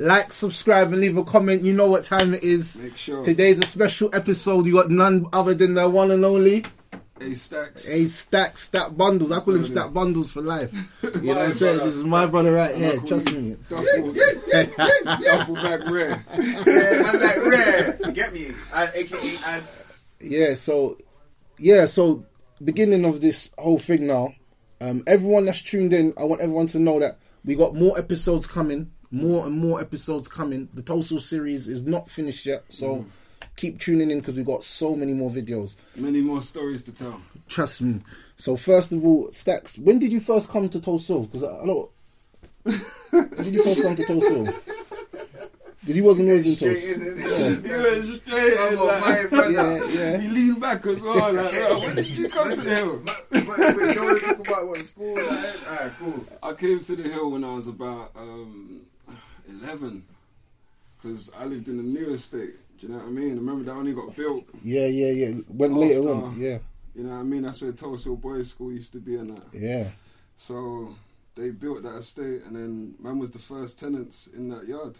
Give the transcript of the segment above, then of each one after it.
Like, subscribe, and leave a comment. You know what time it is. Make sure. Today's a special episode. You got none other than the one and only A stacks. A Stack Stack Bundles. I call him Stack Bundles for life. You know what I'm saying? This is my brother right here. Trust me. Duffel, duffel bag rare. I'm like rare. You get me? Uh, AKA ads. Yeah. So, yeah. So, beginning of this whole thing now. Um, everyone that's tuned in, I want everyone to know that we got more episodes coming. More and more episodes coming. The Total series is not finished yet, so keep tuning in because we got so many more videos. Many more stories to tell. Trust me. So first of all, Stacks, when did you first come to Tulse? Because I, I don't. when did you first come to Tulse? Because he wasn't always in Straight Tulse. in, innit? You went straight I'm in, on like, my brother. Yeah, yeah. You lean back as well. Like, when did you come to the hill? But, but, but you don't talk about what school like. Alright, cool. I came to the hill when I was about um, 11 because I lived in the new estate. Do you know what I mean? Remember that only got built. Yeah, yeah, yeah. Went later on. Yeah, You know what I mean? That's where Tulse Boys School used to be and that. yeah. So they built that estate, and then man was the first tenants in that yard,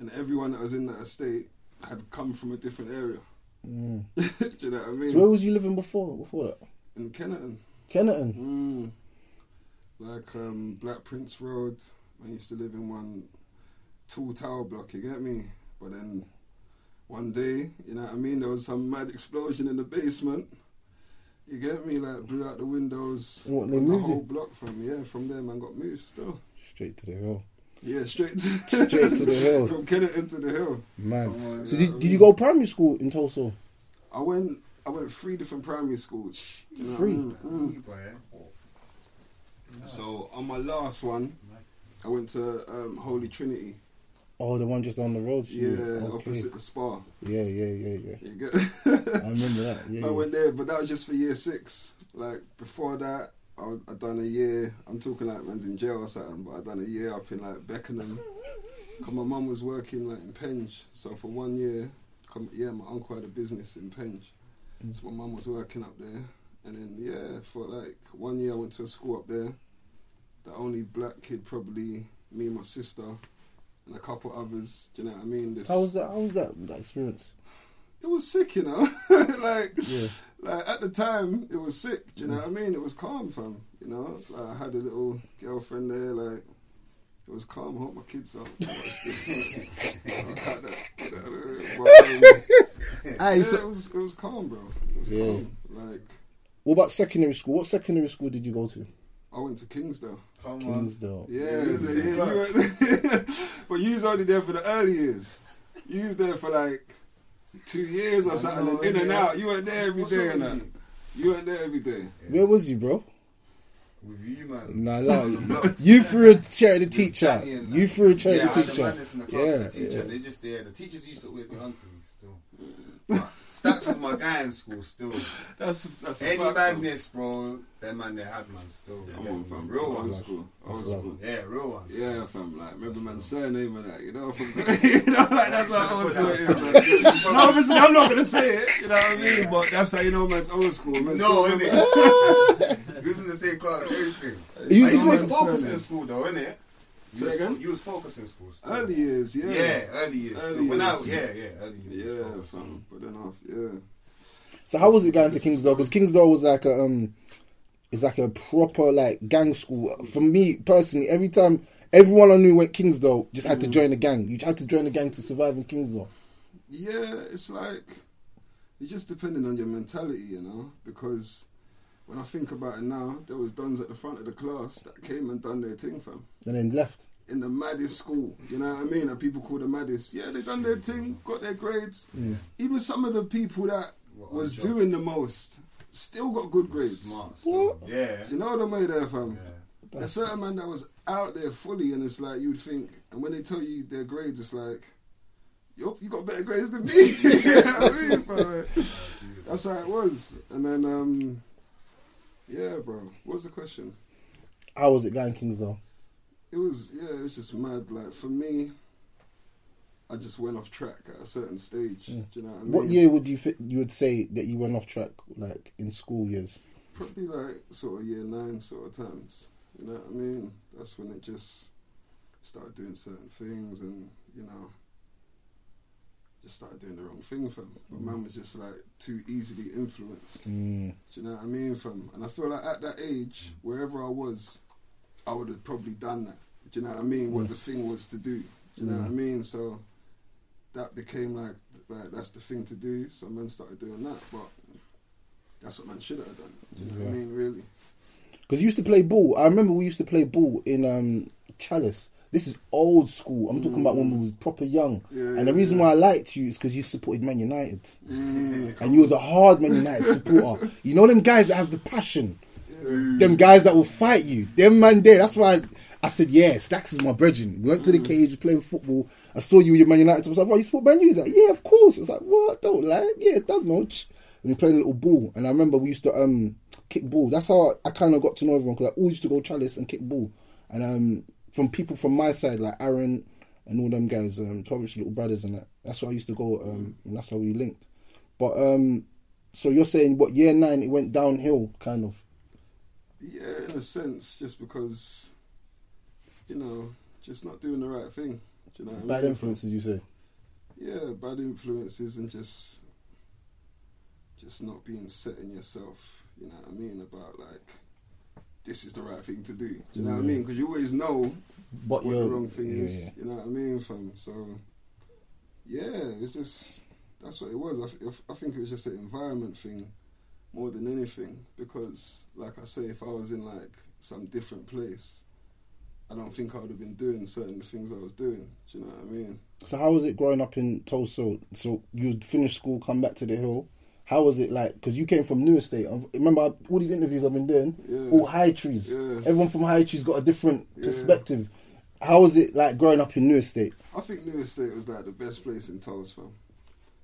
and everyone that was in that estate had come from a different area. Mm. Do you know what I mean? So where was you living before? Before that, in Kennington, Kennington. mm. like um, Black Prince Road. I used to live in one tall tower block. You get me? But then one day, you know what I mean? There was some mad explosion in the basement. You get me? Like blew out the windows. What, they moved the whole you? block from yeah. From there, man got moved still. Straight to the hill. Yeah, straight to, Straight to the hill. From Kennington to the hill. Man. Oh, so yeah, did, did you go primary school in Tulse? I went I went three different primary schools. You know what I Three? mean? Mm. So on my last one, I went to um, Holy Trinity. Oh, the one just on the road. Yeah, okay. opposite the spa. Yeah, yeah, yeah, yeah. You get- I remember that. Yeah, I yeah. went there, but that was just for year six. Like before that, I I done a year. I'm talking like man's in jail or something, but I done a year up in like Beckenham. Cause my mum was working like in Penge, so for one year, come, yeah, my uncle had a business in Penge, mm. so my mum was working up there. And then yeah, for like one year, I went to a school up there. The only black kid, probably me and my sister, and a couple others. Do you know what I mean? This, How was that? How was that, that experience? it was sick, you know. like, Yeah. like at the time, it was sick. Do you know mm. what I mean? It was calm, fam. You know, like, I had a little girlfriend there. Like, it was calm. I hope my kids don't watch. I had that- that- but, Aye, yeah, so- it was it was calm, bro. It was Yeah. calm. Like, What about secondary school? What secondary school did you go to? I went to Kingsdale. Come on. Kingsdale. Yeah, Yeah, it was the yeah, same you were- but you was only there for the early years. You was there for like two years or I something, know, in and out. You weren't there every What's day and that. you? You weren't there every day. Where was you, bro? With you, man. Nah, nah. you threw a chair at the teacher. And You that. threw a chair yeah, at the I teacher. madness in the class Yeah, the teacher. yeah. They just there. The teachers used to always get onto me still. But Stacks was my guy in school still. That's that's a Any fact, madness, bro. That man they had man still. Come Yeah, on, fam. Real Old ones. school. Old That's school. Yeah, real ones. Yeah, fam. Like, remember man's surname and that, you know? From, you know, like, that's how old school it is, man. No, obviously, I'm not going to say it, you know what I mean? But that's how you know man's old school. Man. No, So, innit? We was in the same class, everything. You But used you to was say focused surname. in school though, innit? You was, again? you was focused in school. Still. Early years, yeah. Yeah, early years. Early still. When I, years. yeah, yeah, early years. Yeah, fam. But then after, yeah. So how was it going to Kingsdale? Because Kingsdale was like a um, it's like a proper like gang school. For me personally, every time everyone I knew went Kingsdale just had to join the gang. You had to join the gang to survive in Kingsdale. Yeah, it's like you're just depending on your mentality, you know. Because when I think about it now, there was dons at the front of the class that came and done their thing, fam. And then left. In the maddest school, you know what I mean? That people call the maddest. Yeah, they done their thing, got their grades. Even some of the people that What, was doing the most still got good grades. Smart. Still. Yeah. You know the way there, fam. Yeah. There's certain man that was out there fully, and it's like you'd think, and when they tell you their grades, it's like, yo, you got better grades than me. you know what I mean, fam? That's how it was. And then, um, yeah, bro. What's the question? How was it going Kingsdale? It was, yeah, it was just mad. Like for me, I just went off track at a certain stage. Do you know what I mean? What year would you fi- you would say that you went off track like in school years? Probably like sort of year nine sort of times. You know what I mean? That's when it just started doing certain things and, you know, just started doing the wrong thing, fam. But man was just like too easily influenced. Mm. Do you know what I mean, fam? And I feel like at that age, wherever I was, I would have probably done that. Do you know what I mean? What the thing was to do. Do you know what I mean? So that became like, like that's the thing to do. So man started doing that, but that's what man should have done. Do you know what I mean? Really? Because you used to play ball. I remember we used to play ball in um, Chalice. This is old school. I'm talking about when we was proper young. Yeah, and yeah, the reason why I liked you is because you supported Man United. Mm. and you was a hard Man United supporter. You know them guys that have the passion. Them guys that will fight you. Them man there. That's why I, I said, yeah, Stacks is my brethren. We went to the cage, playing football. I saw you with your Man United. I was like, oh, you support Man U? He's like, yeah, of course. I was like, what? Don't lie. Yeah, don't know. And we played a little ball. And I remember we used to um kick ball. That's how I, I kind of got to know everyone because I always used to go chalice and kick ball. And um from people from my side, like Aaron and all them guys, um, Tobish little brothers and that. That's why I used to go, um, and that's how we linked. But um, so you're saying what year nine it went downhill, kind of. Yeah, in a sense, just because, you know, just not doing the right thing. Do you know what I Bad mean? influences, you say. Yeah, bad influences and just, just not being set in yourself. You know what I mean? About like, this is the right thing to do. Do you know what I mean? Because you always know But what the wrong thing yeah, is. yeah. You know what I mean, fam? So, yeah, it's just that's what it was. I, I think it was just an environment thing more than anything. Because, like I say, if I was in like some different place, I don't think I would have been doing certain things I was doing. Do you know what I mean? So how was it growing up in Tulse? So you'd finish school, come back to the hill. How was it like? Because you came from New Estate. I remember all these interviews I've been doing. Yeah. All high trees. Yeah. Everyone from high trees got a different Yeah. perspective. How was it like growing up in New Estate? I think New Estate was like the best place in Tulse.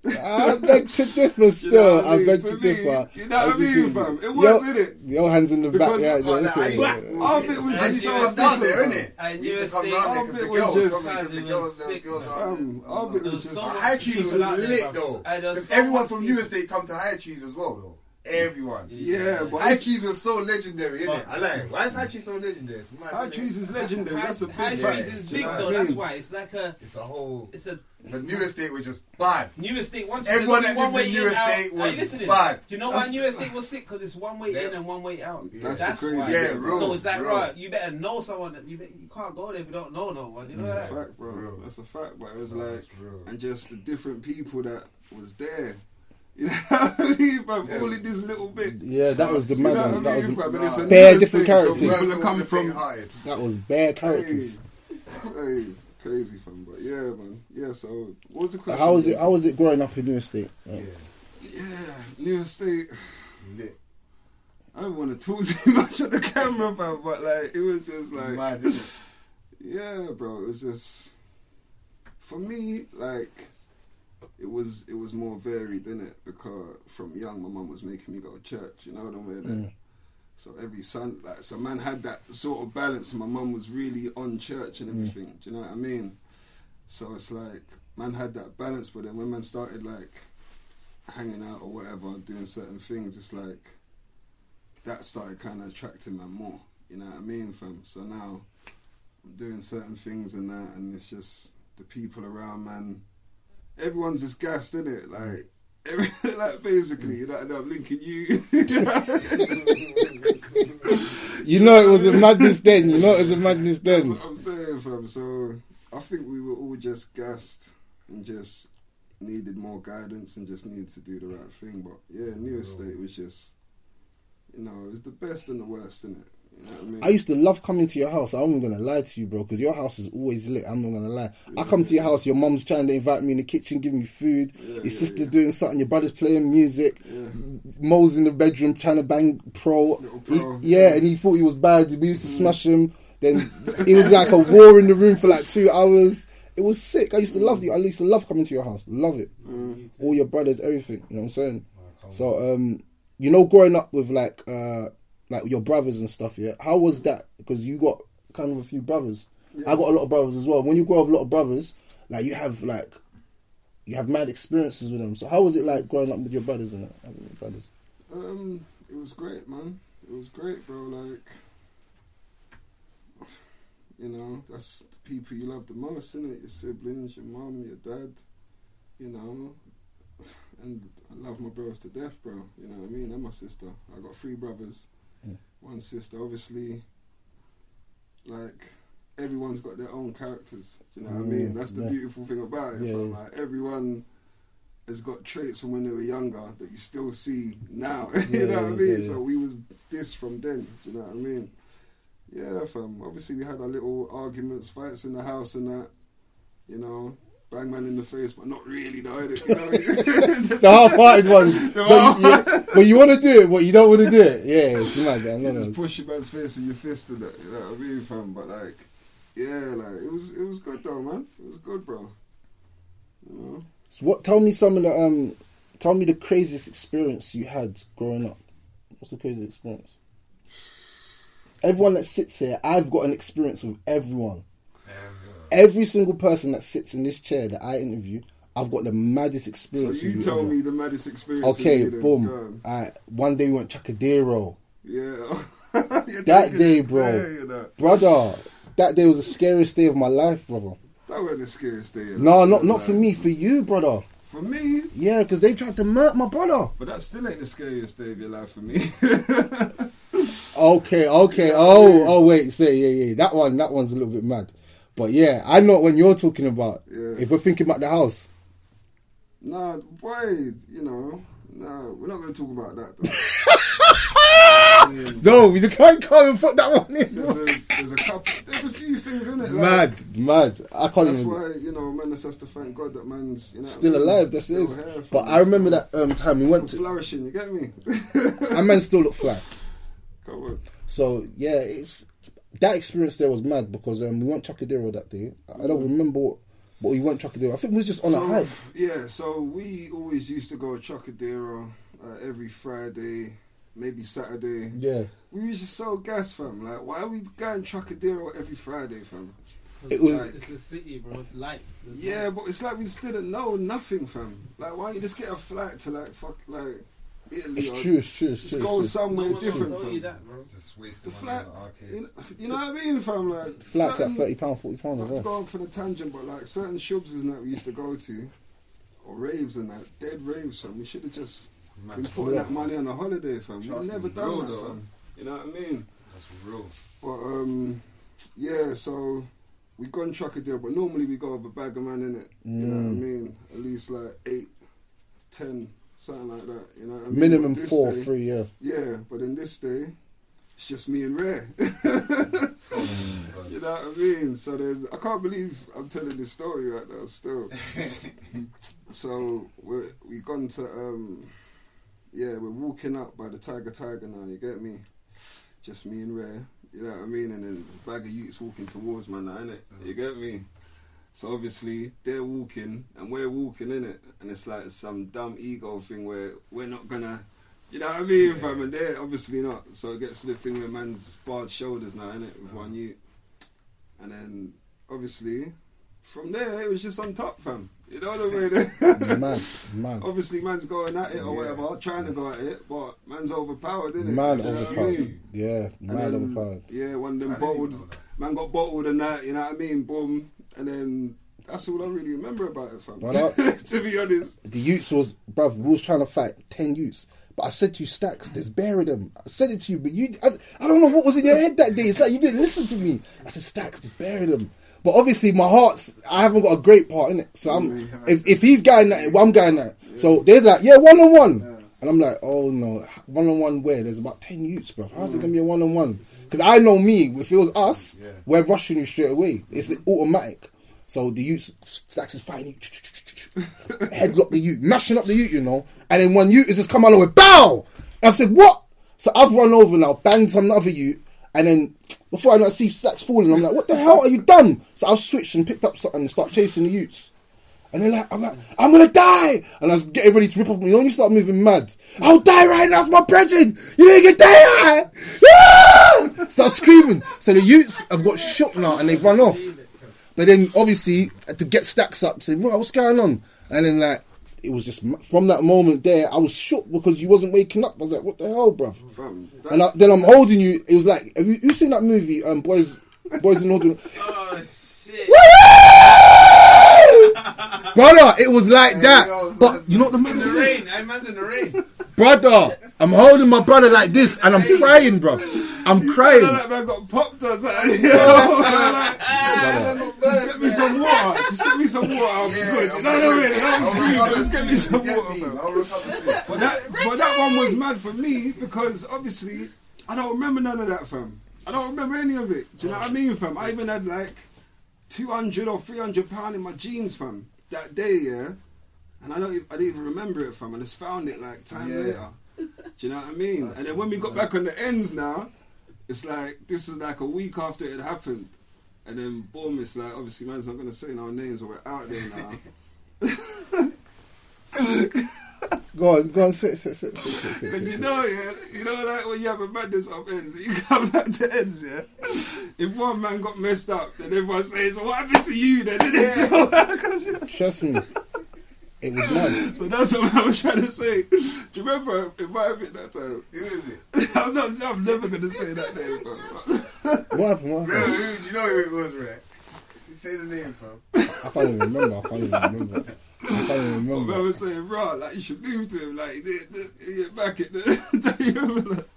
I beg to differ. Still, You know what I I beg To to me, differ. you know what I mean, fam? It Yo- was, innit? Your hands in the Because- back. Oh, Yeah, like, I used yeah, to- yeah. Our bit was just used to so come down there, different, innit? And We used to you come stay- down there our because bit the was girls, just- because the It girls, was there was girls man. around. Our bit was was just. High Trees was people out there, lit though. And there was Because everyone from. New Estate come to High Trees as well though. Everyone. Yeah, but High Trees was so legendary, innit? But- I like. Why is High Trees so legendary? It's mad, High Trees is legendary. That's a big High fact. cheese is Do you big know though. what I That's why it's like a. It's a whole. It's a. The New Estate was just bad. New estate. Once Everyone there's that one lived in way New in, out. Estate Are was you listening? bad. Do you know why That's- New estate was sick? Because it's one way Yeah. in and one way out. That's That's, the crazy why. Yeah, thing. real, So it's like real. right. You better know someone. That you, bet- you can't go there if you don't know no one. You know That's that? a fact, bro. Real. That's a fact. But it was No, like, and just the different people that was there. You know what I mean, fam? Yeah. All in this little bit. Yeah, that was the You know man. what I That mean, was fam? And it's a Nah. Bare different estate, characters. So Well, people are coming from. that was bare characters. Hey, crazy fam. But yeah, man. Yeah. So what was the question? How was it? How was it growing up in New Estate? Yeah, Yeah, New Estate. lit. I don't want to talk too much on the camera, fam, but like it was just like, Mad, yeah, bro. It was just for me, like it was it was more varied, didn't it? Because from young, my mum was making me go to church. You know what I mean? Mm. So every Sun, like, so man had that sort of balance. My mum was really on church and everything. Do you know what I mean? So it's like man had that balance, but then when man started like hanging out or whatever, doing certain things, it's like that started kind of attracting man more. You know what I mean, fam? So now I'm doing certain things and that, and it's just the people around, man. Everyone's just gassed, isn't it? Mm. Like, every, like basically, you know, and I'm linking you. You know it was a madness then. You know it was a madness That's then. what I'm saying, fam. So I think we were all just gassed and just needed more guidance and just needed to do the right thing. But yeah, New mm. Estate was just, you know, it was the best and the worst, isn't it? You know I mean? I used to love coming to your house. I'm not gonna lie to you, bro, because your house is always lit. I'm not gonna lie. I come to your house, your mum's trying to invite me in the kitchen, give me food. Yeah, your sister's yeah. doing something. Your brother's playing music. Yeah. Mo's in the bedroom trying to bang pro. Little He- Pro. yeah, and he thought he was bad. We used to smash him. Then it was like a war in the room for like two hours. It was sick. I used to love you. I used to love coming to your house. Love it. All your brothers, everything. You know what I'm saying? So, um, you know, growing up with like, uh, like your brothers and stuff. Yeah, how was that? Because you got kind of a few brothers. I got a lot of brothers as well. When you grow up with a lot of brothers, like you have like, you have mad experiences with them. So, how was it like growing up with your brothers and that? your brothers? Um, it was great, man. It was great, bro. Like, you know, that's the people you love the most, isn't it? Your siblings, your mom, your dad. You know, and I love my brothers to death, bro. You know what I mean? And my sister. I got three brothers. One sister. Obviously, like everyone's got their own characters. You know what I mean? Mm, That's the yeah. beautiful thing about it. Yeah, fam. Like everyone has got traits from when they were younger that you still see now. Yeah, you know what I mean? So we was this from then. You know what I mean? Yeah, fam. Obviously, we had our little arguments, fights in the house, and that. You know, bang man in the face, but not really, though. innit? You know? The half-hearted ones. The but, you, yeah, but you want to do it, but you don't want to do it. Yeah, it's mad. I You just push your man's face with your fist and that. You know what I mean, fam? But like, yeah, like it was, it was good though, man. It was good, bro. You know. So what? Tell me some of the um. Tell me the craziest experience you had growing up. What's the craziest experience? Everyone that sits here, I've got an experience with everyone. Every single person that sits in this chair that I interview, I've got the maddest experience. So you tell everyone. me the maddest experience. Okay, boom. Go. Alright, one day we went Trocadero. Yeah. That day, bro. there, you know. Brother, that day was the scariest day of my life, brother. That wasn't the scariest day. No, not not for me, for you, brother. For me, Yeah, because they tried to murder my brother. but that still ain't the scariest day of your life for me. Okay, okay. Oh, oh, wait. Say, yeah, yeah. That one, that one's a little bit mad. But yeah, I know when you're talking about. Yeah. If we're thinking about the house, nah, boy, you know, nah, we're not going to talk about that. Though. I mean, no, we can't come and put that one in. there's a there's a couple, there's a few things in it. Mad, mad. I can't That's even. why you know, man just has to thank God that man's you know Still alive, that's Still it. But. I remember Still- that um, time we went to. flourishing. You get me? Our man still look fly. Come on. So yeah, it's that experience there was mad because um, we went Trocadero that day. I don't remember what, but we went Trocadero. I think we was just on so, a hike. Yeah, so we always used to go Trocadero uh, every Friday, maybe Saturday. Yeah, We was just so gas, fam. Like, why are we going Trocadero every Friday, fam? it was. Like- It's the city, bro. It's lights. There's Yeah, lights. but it's like we just didn't know nothing, fam. Like, why don't you just get a flight to like fuck like Italy? It's or true. It's true. It's Just true. go it's true. somewhere No different, told fam. you that, bro. Just The wasting money flat, on the you know, you know what I mean, fam? Like Flats at certain- thirty pound, forty pound Not as to go well. off on a tangent, but like certain shubs and that we used to go to, or raves and that, dead raves, fam. We should have just Man, been putting that money on a holiday, fam. We've never done real that, though. fam. You know what I mean? That's real. But um, yeah. So we gone Trocadero, but normally we go with a bag of man in it. You know what I Mm. mean? At least like eight, ten, something like that. You know what I mean? Minimum four, day- three. Yeah. Yeah, but in this day, it's just me and Rare. You know what I mean? So then I can't believe I'm telling this story right now still. so we're we gone to um yeah, we're walking up by the Tiger Tiger now, you get me? Just me and Rare, you know what I mean? And then a bag of youths walking towards man now, innit? You get me? So obviously they're walking and we're walking in it, and it's like some dumb ego thing where we're not gonna, you know what I mean, fam? And they're obviously not. So it gets to the thing where man's barred shoulders now, innit, with one you, and then obviously from there it was just on top, fam. You know the way that. Man, man. Obviously, man's going at it or whatever, trying to go at it, but man's overpowered, innit? Man You know I overpowered. mean? Yeah, man then, overpowered. Yeah, one of them I bottled, man got bottled and that, you know what I mean? Boom. And then that's all I really remember about it, fam. To be honest. The youths was, bruv, we was trying to fight 10 youths. But I said to you, Stacks, there's in them. I said it to you, but you, I, I don't know what was in your head that day. It's like you didn't listen to me. I said, Stacks, there's in them. But obviously, my heart's, I haven't got a great part in it. So I'm, if, if he's going that, well, I'm going that. So they're like, yeah, one on one. And I'm like, oh no, one on one where? There's about 10 youths, bruv. How's it mm. going to be a one on one? Because I know me, if it was us, we're rushing you straight away. It's automatic. So the youth Stacks is fighting you, headlock the youth, mashing up the youth, you know. And then one youth is just come along with bow. And I've said, what? So I've run over now, banged some other youth, and then before I know, I see Stacks falling. I'm like, what the hell are you done? So I've switched and picked up something and start chasing the youths. And they're like, I'm like, I'm gonna die! And I was getting ready to rip off me. You know, when you start moving mad, I'll die right now, it's my brethren! You ain't gonna die! Ah! Start screaming. So the youths have got shot now and they've run off. But then obviously to get stacks up, say, "Right, what's going on?" And then like it was just from that moment there, I was shook because you wasn't waking up. I was like, "What the hell, bruv? And I, then I'm holding you. It was like, have you, you seen that movie, um, Boys, Boys in Northern? Brother, it was like yo, that. But man. you know what the In man the rain. Man's in the rain. brother, I'm holding my brother like this, and I'm crying, bro. I'm crying. that man got popped or something. You know, like, just get me some water. Just get me some water. I'll be good. What I mean? I'm. Just get me some water. But that, but that one was mad for me because obviously I don't remember none of that, fam. I don't remember any of it. Do you know what I mean, fam? I even had like 200 or 300 pound in my jeans, fam, that day, yeah. And I don't, e- I didn't even remember it, fam. I just found it like time Yeah. later. Do you know what I mean? and then when we got back on the ends now, it's like this is like a week after it happened. And then boom, it's like obviously man's not gonna say no names, but we're out there now. Go on, go on, sit, sit, sit, sit, sit, sit, But sit, you sit. know, yeah, you know, like when you have a madness of ends, you come back to ends, yeah. If one man got messed up, then everyone says, what happened to you?" Then, didn't it? So, 'cause, you know, Trust me, it was mad. so that's what I was trying to say. Do you remember if I have it that time? Who is it? I'm not. I'm never gonna say that name, bro. What happened? What happened? who, do you know who it was, right? Say the name, fam. I can't even remember. I can't even remember. I can't even But I remember. was saying, bro, like you should move to him, like the, the, the, back it. The, do you remember that?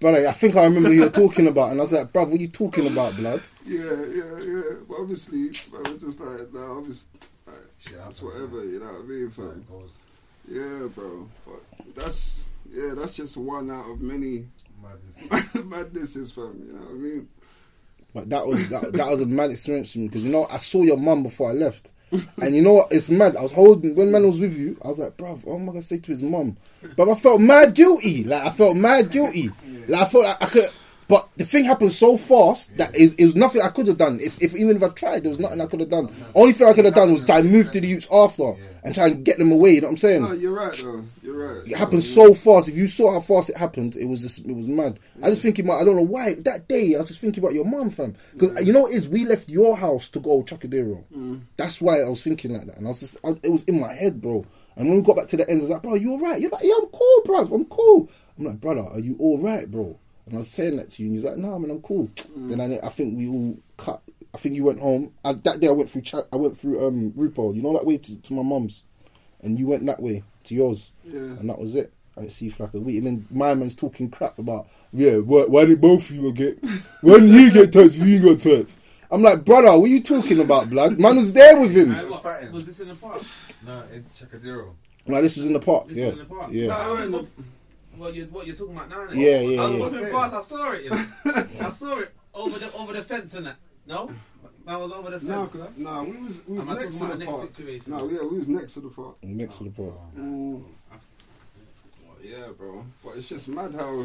Brother, I think I remember you're talking about, and I was like, bruv, what are you talking about, blood? Yeah, yeah, yeah. But obviously, I was just like, no, obviously, like, Shit it's happens, whatever. You know what I mean, fam? It. Yeah, bro. But that's yeah, that's just one out of many Madness. madnesses, fam. You know what I mean? But that was that, that was a mad experience for me because you know I saw your mum before I left, and you know what? It's mad. I was holding when man was with you. I was like, bruv, what am I gonna say to his mum? But I felt mad guilty. Like I felt mad guilty. Like I felt like I could. But the thing happened so fast that is it was nothing I could have done. If, if even if I tried, there was nothing I could have done. Only thing I could have done was try and move to the youths after and try and get them away. You know what I'm saying? No, you're right though. Right. It happened so fast. If you saw how fast it happened, it was just it was mad. I was thinking about I don't know why that day I was just thinking about your mom, fam. Because you know what it is we left your house to go Trocadero. That's why I was thinking like that, and I was just I, it was in my head, bro. And when we got back to the ends, I was like, bro, you alright? You're like, yeah, I'm cool, bro. I'm cool. I'm like, brother, are you all right, bro? And I was saying that to you, and you was like, no, man, I'm cool. Then I, I think we all cut. I think you went home. I, that day I went through. I went through um Rupo. You know that way to, to my mum's, and you went that way to yours. Yeah. And that was it. I didn't see you for like a week. And then my man's talking crap about, yeah, why, why did both of you get, when you get touched, you got touched. I'm like, brother, what are you talking about, blood? Man was there with him. I was fighting. Was this in the park? No, in Trocadero. Like, this was in the park. This yeah. is in the park. Yeah. No, I went What, what you what you're talking about now? innit? Yeah, yeah, I was yeah. walking past. I saw it. You know? I saw it over the over the fence and that. No, I was over the fence. No, cause I, no, we was we was Am next to the about park. next situation? No, yeah, we was next to the park. Next to the park. Mm. Yeah, bro. But it's just mad how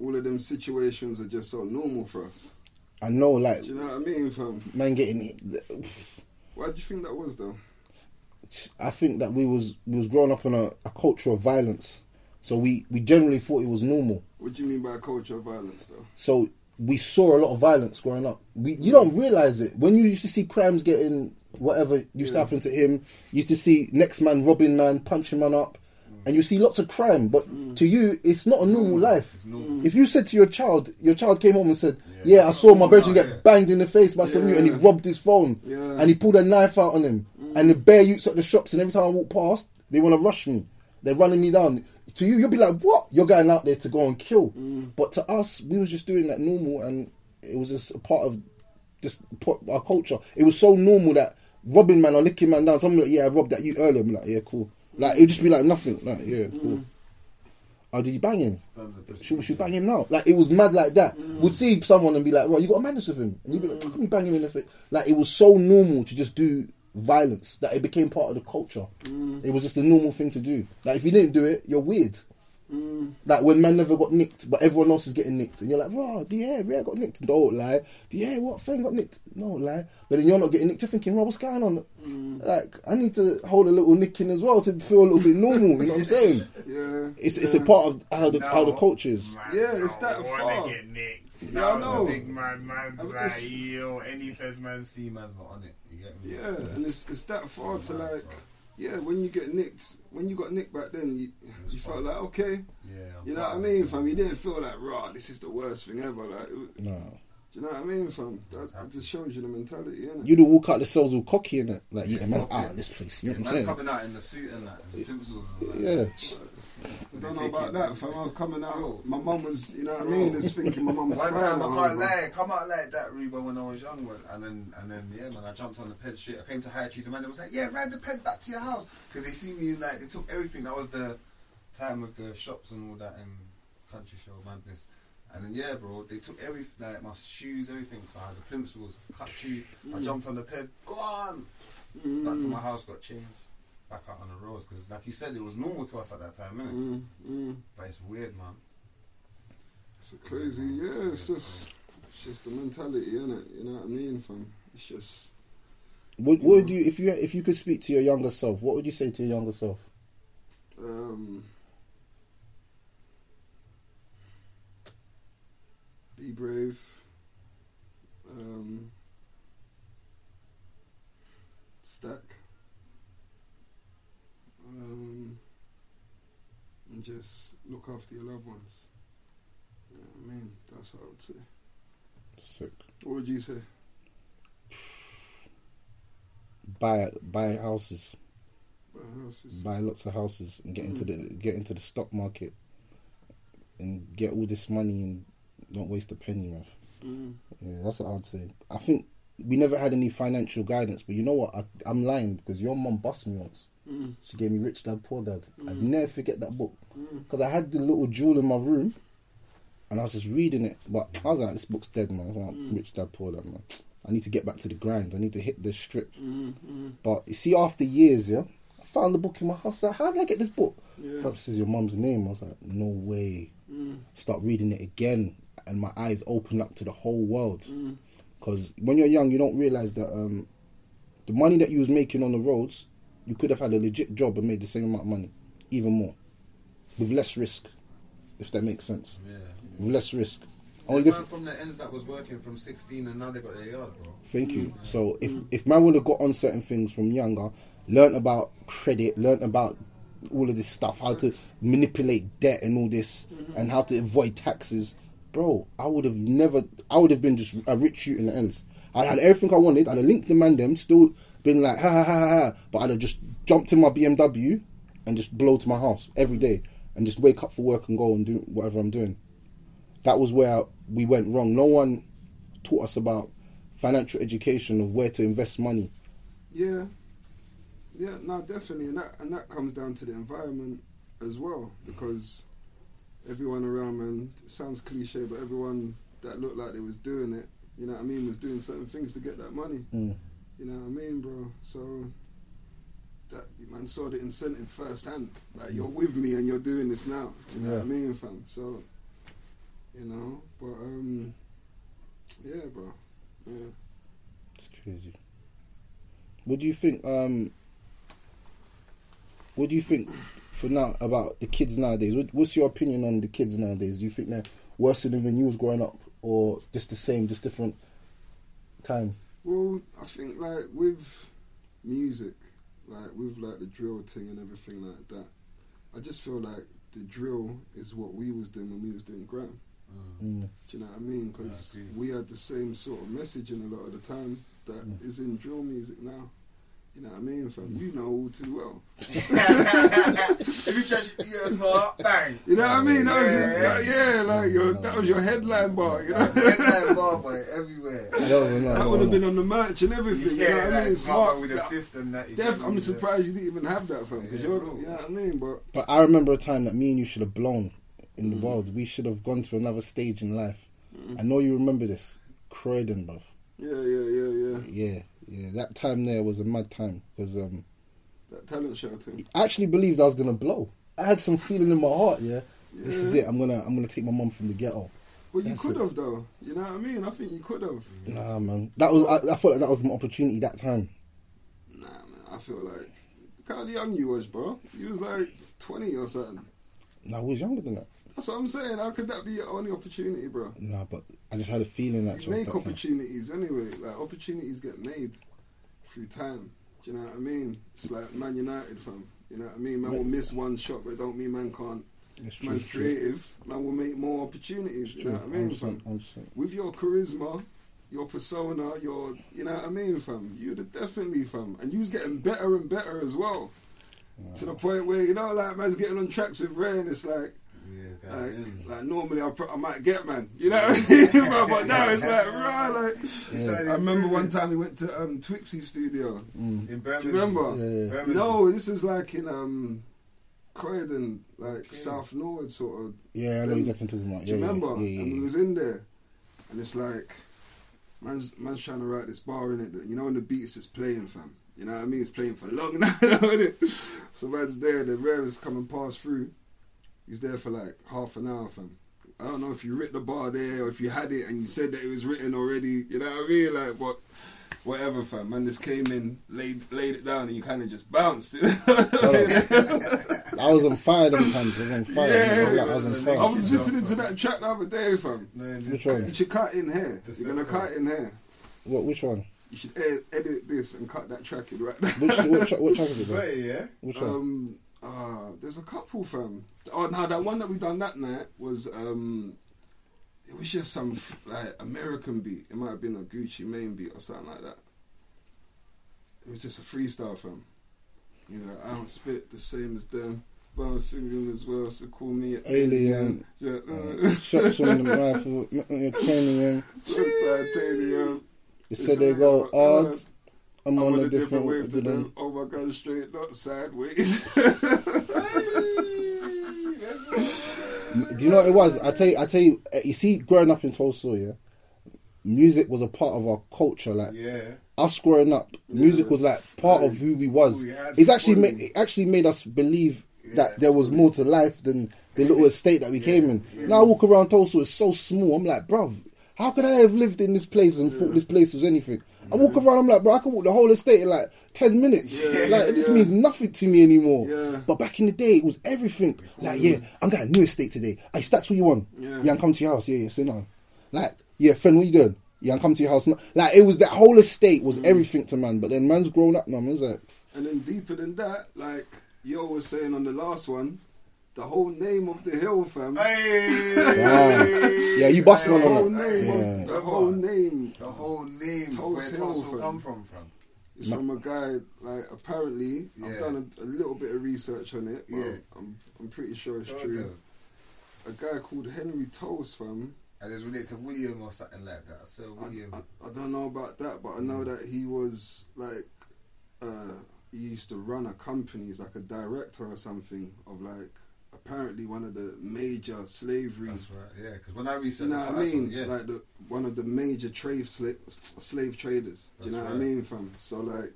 all of them situations are just so normal for us. I know, like, Do you know what I mean, fam? man getting it. Why do you think that was though? I think that we was we was growing up in a, a culture of violence, so we we generally thought it was normal. What do you mean by a culture of violence though? So we saw a lot of violence growing up. We you don't realize it when you used to see crimes getting whatever used to happen to him. You used to see next man robbing man, punching man up, and you see lots of crime. But to you, it's not a normal life. If you said to your child, your child came home and said, "Yeah, I saw my brother get banged in the face by some youth and he robbed his phone and he pulled a knife out on him, and the bare youths at the shops, and every time I walk past, they want to rush me. They're running me down. To you, you'll be like, "What? You're going out there to go and kill?" Mm. But to us, we was just doing that normal, and it was just a part of just our culture. It was so normal that robbing man or licking man down. Something like, "Yeah, I robbed that you earlier." I'm like, "Yeah, cool." Like it'd just be like nothing. Like, yeah, mm. cool. Oh, did you bang him? Should, should we bang him now? Like it was mad like that. Mm. We'd see someone and be like, "Well, you got a madness with him," and you'd be like, "How come you bang him in the face?" Like it was so normal to just do violence that it became part of the culture. Mm. It was just a normal thing to do. Like if you didn't do it, you're weird. Mm. Like when man never got nicked, but everyone else is getting nicked, and you're like, "Raw, yeah, yeah, got nicked." Don't lie. Yeah, what thing got nicked? No lie. But then you're not getting nicked. You're thinking, "Raw, what's going on?" Mm. Like I need to hold a little nicking as well to feel a little bit normal. You know what I'm saying? Yeah. It's it's a part of how the how the culture is. Yeah, it's that I far. get nicked. Yeah, That I was know. a big man, man's I like, it's- yo, any feds man see man's not on it. You get me? Yeah, and it's it's that far to like, yeah. When you get nicked, when you got nicked back then, you you felt like okay, Yeah. I'm you know what I mean, fam. You didn't feel like raw. This is the worst thing ever. Like, it was, do No. you know what I mean, fam? That, that just shows you the mentality, innit? You'd walk out the cells all cocky in it. Like, yeah, man's out of this place. You know what I'm Man's saying? coming out in the suit and that, and pimples and that. Yeah. I don't know about that, fam. I was coming out. My mum was, you know what I mean, is thinking my mum's One crying time I can't lie, come out like that, Reba, when I was young, man. and then and then yeah, man, I jumped on the ped shit. I came to High Trees, and man, they was like, yeah, ride the ped back to your house because they see me in like they took everything. That was the time with the shops and all that and country show madness. And then yeah, bro, they took everything, like my shoes, everything. So I had the plimsolls, cut shoe. I mm. jumped on the ped, gone. Back to mm. my house, got changed. Back out on the roads because, like you said, it was normal to us at that time, innit? Mm, mm. But it's weird, man. It's a crazy, yeah. It's just, it's just the mentality, innit? You know what I mean, fam? It's just, What, what would you if you if you could speak to your younger self? What would you say to your younger self? um, be brave. Um, stack. Um, and just look after your loved ones. You know what I mean? That's what I would say. Sick. What would you say? Buy buy houses, else is- buy lots of houses, and get into the get into the stock market, and get all this money and don't waste a penny, man. Mm. Yeah, that's what I'd say. I think we never had any financial guidance, but you know what? I, I'm lying because your mom bust me once. Mm. She gave me Rich Dad Poor Dad. I'd Mm. never forget that book Mm. because I had the little jewel in my room, and I was just reading it. But I was like, "This book's dead, man." I was like, Mm. Rich Dad Poor Dad, man. I need to get back to the grind. I need to hit the strip. Mm. Mm. But you see, after years, yeah, I found the book in my house. Like, How did I get this book? Yeah. Perhaps says your mum's name. I was like, No way. Mm. Start reading it again, and my eyes open up to the whole world. Mm. Because when you're young, you don't realize that um, the money that you was making on the roads, you could have had a legit job and made the same amount of money, even more, with less risk, if that makes sense. Yeah. With less risk. Only There's man from the ends that was working from 16 and now they got their yard, bro. Thank you. Mm. So if if man would have got on certain things from younger, learnt about credit, learnt about all of this stuff, how to manipulate debt and all this, mm-hmm. and how to avoid taxes, bro, I would have never. I would have been just a rich shoot in the ends. I had everything I wanted. I'd have linked the man them, still been like ha ha ha ha, ha but I'd have just jumped in my BMW and just blow to my house every day and just wake up for work and go and do whatever I'm doing. That was where we went wrong. No one taught us about financial education of where to invest money. Yeah, yeah, no, definitely, and that and that comes down to the environment as well because everyone around, man, it sounds cliche, but everyone that looked like they was doing it, you know what I mean, was doing certain things to get that money. Mm. You know what I mean, bro? So that man saw the incentive firsthand. Like you're with me and you're doing this now. You know what I mean, fam? So you know, but um, yeah, bro. Yeah. It's crazy. What do you think? Um, what do you think for now about the kids nowadays? What, what's your opinion on the kids nowadays? Do you think they're worse than when you was growing up, or just the same, just different time? Well, I think like with music, like with like the drill thing and everything like that, I just feel like the drill is what we was doing when we was doing gram. Mm. Do you know what I mean? Because Yeah, we had the same sort of messaging a lot of the time that is Mm. in drill music now. You know what I mean, fam? You know all too well. if you just yeah, smart, bang. You know what I mean? That was just, Yeah. like, yeah, like your, that was your headline bar. You know, That's headline bar boy everywhere. No, no, no, that no, would have no. been on the merch and everything. Yeah, you know what I mean? like smart with a Like, fist and that. Def, I'm surprised you didn't even have that, fam. Because Yeah, you're, bro. you know what I mean? But But I remember a time that me and you should have blown in the Mm. world. We should have gone to another stage in life. I know you remember this. Croydon, bruv. yeah, yeah, yeah, yeah. Yeah, yeah. That time there was a mad time because um, That talent show thing. I actually believed I was gonna blow. I had some feeling in my heart. Yeah, this is it. I'm gonna I'm gonna take my mum from the ghetto. Well, you That's could it. have though. You know what I mean? I think you could have. Nah, man. That was I, I felt like that was my opportunity that time. Nah, man. I feel like look how young you was, bro. You was like 20 or something. Nah, I was younger than that. That's what I'm saying. How could that be your only opportunity, bro? Nah, but I just had a feeling that. You make that time. opportunities anyway. Like opportunities get made through time. Do you know what I mean? It's like Man United, fam. You know what I mean? Man will miss one shot, but don't mean man can't. It's true, Man's true. creative. Man will make more opportunities. You know what I mean, fam? 100%, 100%. With your charisma, your persona, your, you know what I mean, fam? You'd have definitely, fam. And you was getting better and better as well. To the point where, you know, like, man's getting on tracks with Ray and it's like, Yeah, like, guys. like normally I, pro- I might get man, you know what I mean? but, but now it's like, right, like, I remember one time we went to um, Twixie studio. Mm. in Do Birmingham. you remember? Yeah, yeah. No, this was like in um, Croydon, like South Norwood sort of. Yeah, I know Then- exactly what you're talking about. Do Yeah, you remember? Yeah, yeah, and we was in there, and it's like, man's man's trying to write this bar in it. That, you know, when the beats is playing, fam. You know what I mean? It's playing for long now, innit? So man's there. The rare is coming past through. He's there for like half an hour, fam. I don't know if you writ the bar there or if you had it and you said that it was written already. You know what I mean? Like, what? whatever, fam. Man, just came in, laid laid it down, and you kind of just bounced. I was on fire them times. I was on fire. Yeah, Like, I was on fire. I was listening to that track the other day, fam. Which one? You should cut in here. You're gonna cut in here. What? Which one? You should edit this and cut that track in right now. Which what, tra- what track is it? Bro? Wait, yeah. Which one? Um, uh, there's a couple, fam. Oh no, that one that we done that night was um, it was just some f- like American beat. It might have been a Gucci Mane beat or something like that. It was just a freestyle, fam. You know, I don't spit the same as them. But I'm singing as well, so call me an Alien. Yeah, Uh, shots on the rifle, m- m- titanium. They said they go hard. I'm, I'm on a different wave wave to to them. them. Oh my god, straight, not sideways. Do you know what it was? I tell you, I tell you. uh, You see, growing up in Tulse, yeah, music was a part of our culture. Like Yeah. us growing up, music was like part of who we was. We It's actually made, it actually made us believe Yeah. that there was more to life than the little estate that we came in. Now I walk around Tulse, it's so small. I'm like, bruv, how could I have lived in this place and thought this place was anything? I walk around, I'm like, bro, I can walk the whole estate in like ten minutes. Yeah, like this yeah. means nothing to me anymore. Yeah. But back in the day, it was everything. Like, yeah, I'm got a new estate today. Hey, Stacks, what you want? Yeah. yeah, I'm coming to your house. Yeah, yeah, sit down. Like, yeah, friend, what you doing? Yeah, I'm coming to your house. Like, it was that whole estate Mm. was everything to man. But then man's grown up now. Man's like, and then deeper than that, like Yo was saying on the last one, the whole name of the hill, fam. wow. yeah, you busted the one whole on that. name, Yeah. the whole name The whole name. Tulse where Hill, fam. come from, from. is from a guy. Like apparently, Yeah. I've done a, a little bit of research on it. But Yeah. I'm I'm pretty sure it's Okay. true. A guy called Henry Toast, fam. And it's related to William or something like that. So William. I, I don't know about that, but I know that he was like, uh, he used to run a company, he's like a director or something of like, apparently one of the major slavery. That's right. Yeah, because when I You know what I mean? yeah. Like the one of the major trade slave slave traders. Do you That's know what I mean, fam? So like,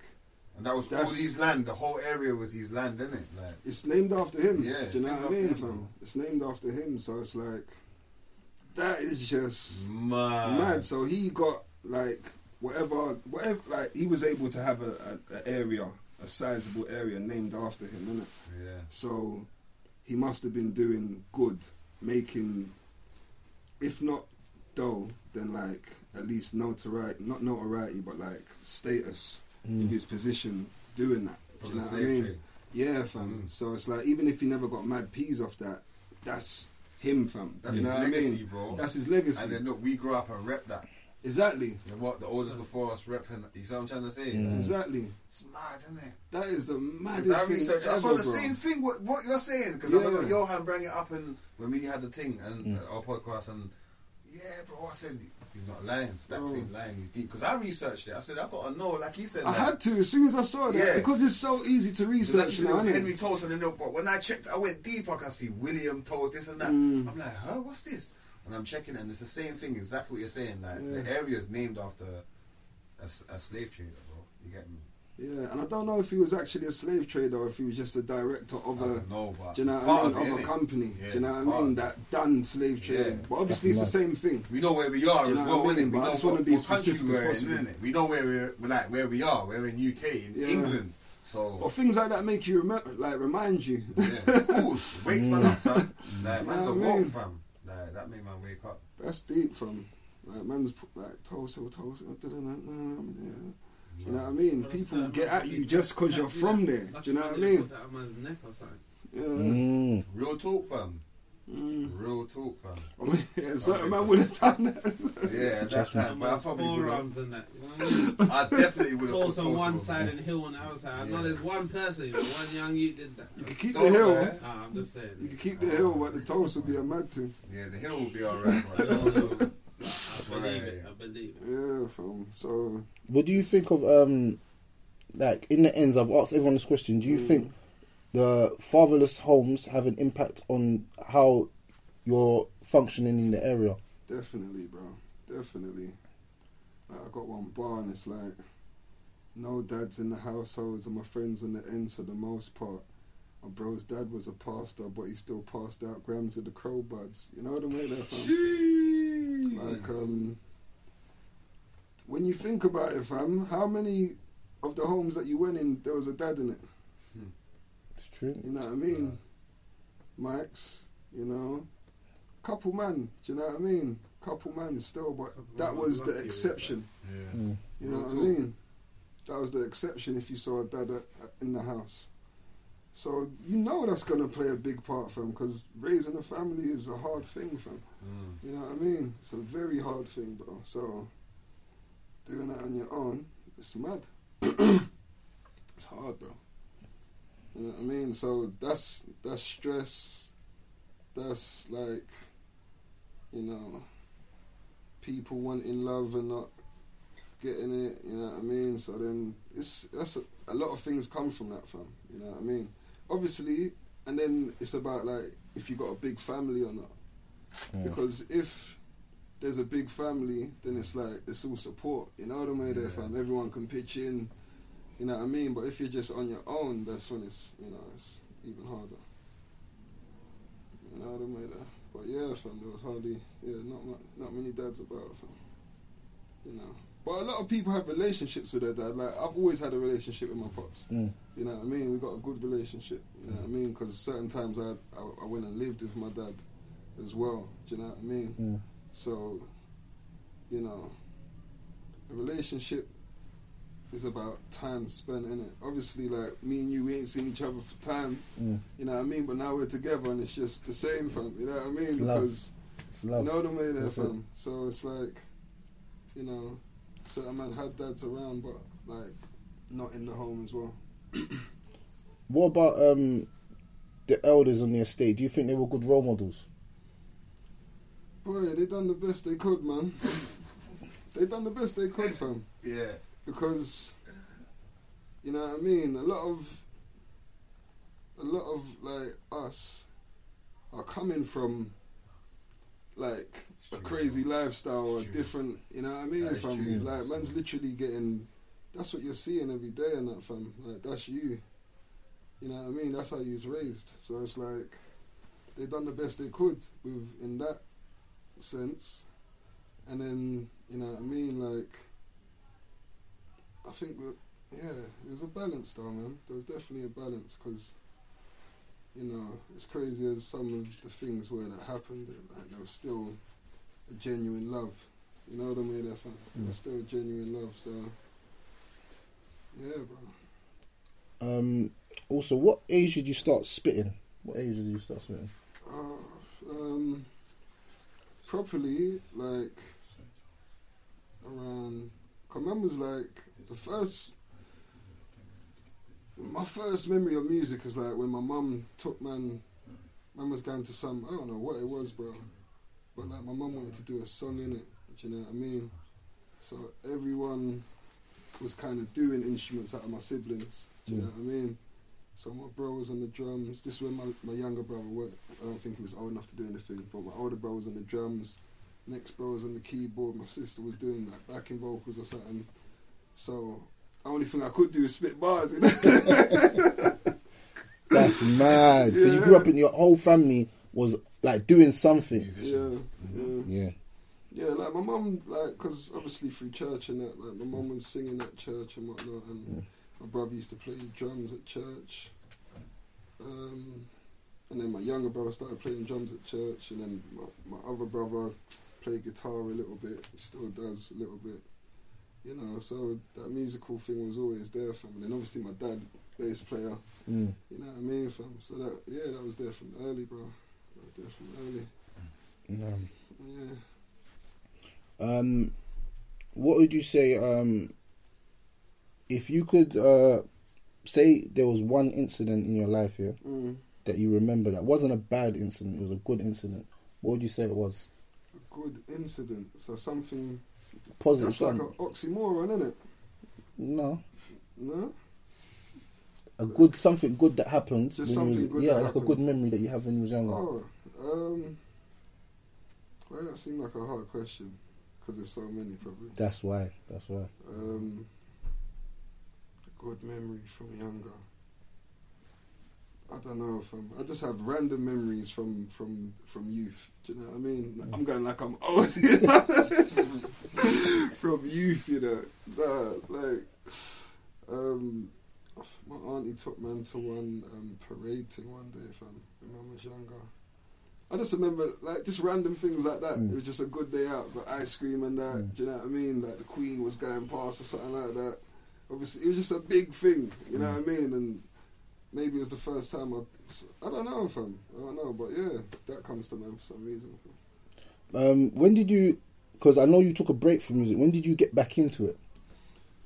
and that was all that's- his land. The whole area was his land, isn't it? Like, it's named after him. Yeah, Do you know what I mean, him, fam? It's named after him. So it's like, that is just mad. mad. So he got like whatever, whatever. Like he was able to have a, a, a area, a sizable area named after him, innit? Yeah. So he must have been doing good, making, if not dough, then like at least notoriety, not notoriety, but like status in his position doing that. Do you know what I mean? trade. Yeah, fam. Mm. So it's like even if he never got mad peas off that, that's him, fam. That's you his know what legacy, I mean? bro. That's his legacy. And then look, we grew up and rep that. Exactly. And what the oldest before us repping. You see what I'm trying to say? Exactly. It's mad, isn't it? That is the Because maddest I thing researched. I saw the bro. same thing. What, what you're saying? Because Yeah. I remember Johan bring it up and when we had the thing and uh, our podcast and yeah, bro. I said he's not lying. Stack Oh. ain't lying. He's deep. Because I researched it. I said I got to know. Like he said. I like, had to as soon as I saw that Yeah. because it's so easy to Because like research you said, it was innit? Henry Tulse and then no, but when I checked, I went deep. I can see William Tulse, this and that. Mm. I'm like, huh, what's this? And I'm checking, and it's the same thing, exactly what you're saying. Like Yeah. the area is named after a slave trader, bro. You get me? Yeah, and I don't know if he was actually a slave trader or if he was just a director of I a. don't know, Do you know what I mean? of, Of a company. Yeah, do you know what I mean? it. That done slave trading. Yeah. But obviously it's the same thing. We know where we are Do you as know well, what I mean? innit? But We I know just wanna be as specific as possible. innit? We know where we're we're like where we are. We're in UK, in Yeah. England. So Or things like that make you remember, like remind you. yeah, of course, wakes man up, fam. Like man's know a what walk, mean? fam. Like that made man wake up. That's deep, from like man's like Tulsa, Tulsa. yeah. You know what I mean? But People uh, get at you just because you're from there. Do you know what I mean? put that on man's neck or something. Yeah. Mm. Real talk, fam. Mm. Real talk, fam. I mean, yeah, certain man would have done that. Yeah, at that time, but I Man's probably would have. forearms and that. You know I definitely would have. Toes on one side and heel on the other side. I know Yeah. there's one person, you know, one young youth did that. You can keep the hill. lie. I'm just saying. You can keep the hill, but the toast would be a mad thing. Yeah, the hill will be alright. but also- I believe it. I believe it. Yeah, fam. So What do you think of um, like in the ends? I've asked everyone this question. Do you Mm. think the fatherless homes have an impact on how you're functioning in the area? definitely, bro. Definitely. Like, I got one bar and it's like, no dads in the households and my friends on the ends for the most part. My bro's dad was a pastor, but he still passed out grams of the crow buds. You know what I mean? There, fam? Like, um, when you think about it, fam, how many of the homes that you went in, there was a dad in it? It's true. You know what I mean? Mike's, you know, couple man. Do you know what I mean? Couple man still, but Couple that was the exception. Yeah. Mm. You know Real what I mean? That was the exception if you saw a dad at, at- in the house. So you know that's gonna play a big part for him because raising a family is a hard thing for him. Mm. You know what I mean? It's a very hard thing, bro. So doing that on your own, it's mad. it's hard, bro. You know what I mean? So that's that's stress. That's like, you know, people wanting love and not getting it. You know what I mean? So then it's that's a, a lot of things come from that, fam. You know what I mean? Obviously, and then it's about like if you got a big family or not. Because if there's a big family, then it's like it's all support. You know what I mean? There, fam. Everyone can pitch in. You know what I mean? But if you're just on your own, that's when it's you know it's even harder. You know what I mean? But yeah, fam, there was hardly yeah not mu- not many dads about, fam. You know. But a lot of people have relationships with their dad. Like I've always had a relationship with my pops. Mm. You know what I mean? We got a good relationship. You know what I mean? Because certain times I, I I went and lived with my dad as well. Do you know what I mean? Mm. So, you know, a relationship is about time spent in it. Obviously, like me and you, we ain't seen each other for time. Mm. You know what I mean? But now we're together, and it's just the same, fam. You know what I mean? It's love. because It's love. you know what I mean, there, That's it. fam. So it's like, you know, certain man had dads around, but like not in the home as well. What about um, the elders on the estate? Do you think they were good role models? Boy, they done the best they could, man. they done the best they could, fam. Yeah. Because you know what I mean. A lot of a lot of like us are coming from like a crazy lifestyle or different. You know what I mean? From true. like man's literally getting. That's what you're seeing every day, and that fam. Like that's you. You know what I mean? That's how you was raised. So it's like they done the best they could with in that sense, and then you know what I mean, like I think that yeah, it was a balance though, man. There was definitely a balance because you know it's crazy as some of the things were that happened. Like, there was still a genuine love. You know what I mean? There, fam? There was still a genuine love. So yeah, bro. Um, also, what age did you start spitting? What age did you start spitting? Uh, um, properly, like around. Cause mum was like the first. My first memory of music is like when my mum took man. Man was going to some I don't know what it was, bro, but like my mum wanted to do a song in it. Do you know what I mean? So everyone was kind of doing instruments out of my siblings. Do you know what I mean? So my bro was on the drums. This is when my, my younger brother, wa- I don't think he was old enough to do anything, but my older bro was on the drums. Next bro was on the keyboard. My sister was doing like backing vocals or something. So the only thing I could do is spit bars, you know. That's mad. So you grew up in your whole family was like doing something. yeah, yeah, Yeah. yeah. Like my mum, like, cause obviously through church and that, like my mum was singing at church and whatnot, and my brother used to play drums at church. Um, and then my younger brother started playing drums at church, and then my, my other brother played guitar a little bit. He still does a little bit, you know. So that musical thing was always there for me. And obviously my dad, bass player, Mm. you know what I mean, fam. So that yeah, that was there from early, bro. That was there from early. Um, Yeah. Um, what would you say? Um, if you could uh, say there was one incident in your life here Mm. that you remember that wasn't a bad incident, it was a good incident. What would you say it was? A good incident. So something Positive. that's like an oxymoron, isn't it? no, No. a good something good that happened. Just when you was- good yeah, that like a good happened. memory that you have when you was younger. Oh, um, well, that seemed like a hard question because there's so many probably. That's why. That's why. Um, a good memory from younger. I don't know. From I just have random memories from from from youth. Do you know what I mean? I'm going like I'm old. From youth, you know. Nah, like, um, my auntie took me to one um, parade thing one day, fam. When I was younger. I just remember like just random things like that. Mm. It was just a good day out, got ice cream and that. Mm. Do you know what I mean? Like the Queen was going past or something like that. Obviously, it was just a big thing. You know Mm. what I mean? And maybe it was the first time I. I don't know, fam. I don't know, but yeah, that comes to mind for some reason. Um, when did you? Because I know you took a break from music. When did you get back into it?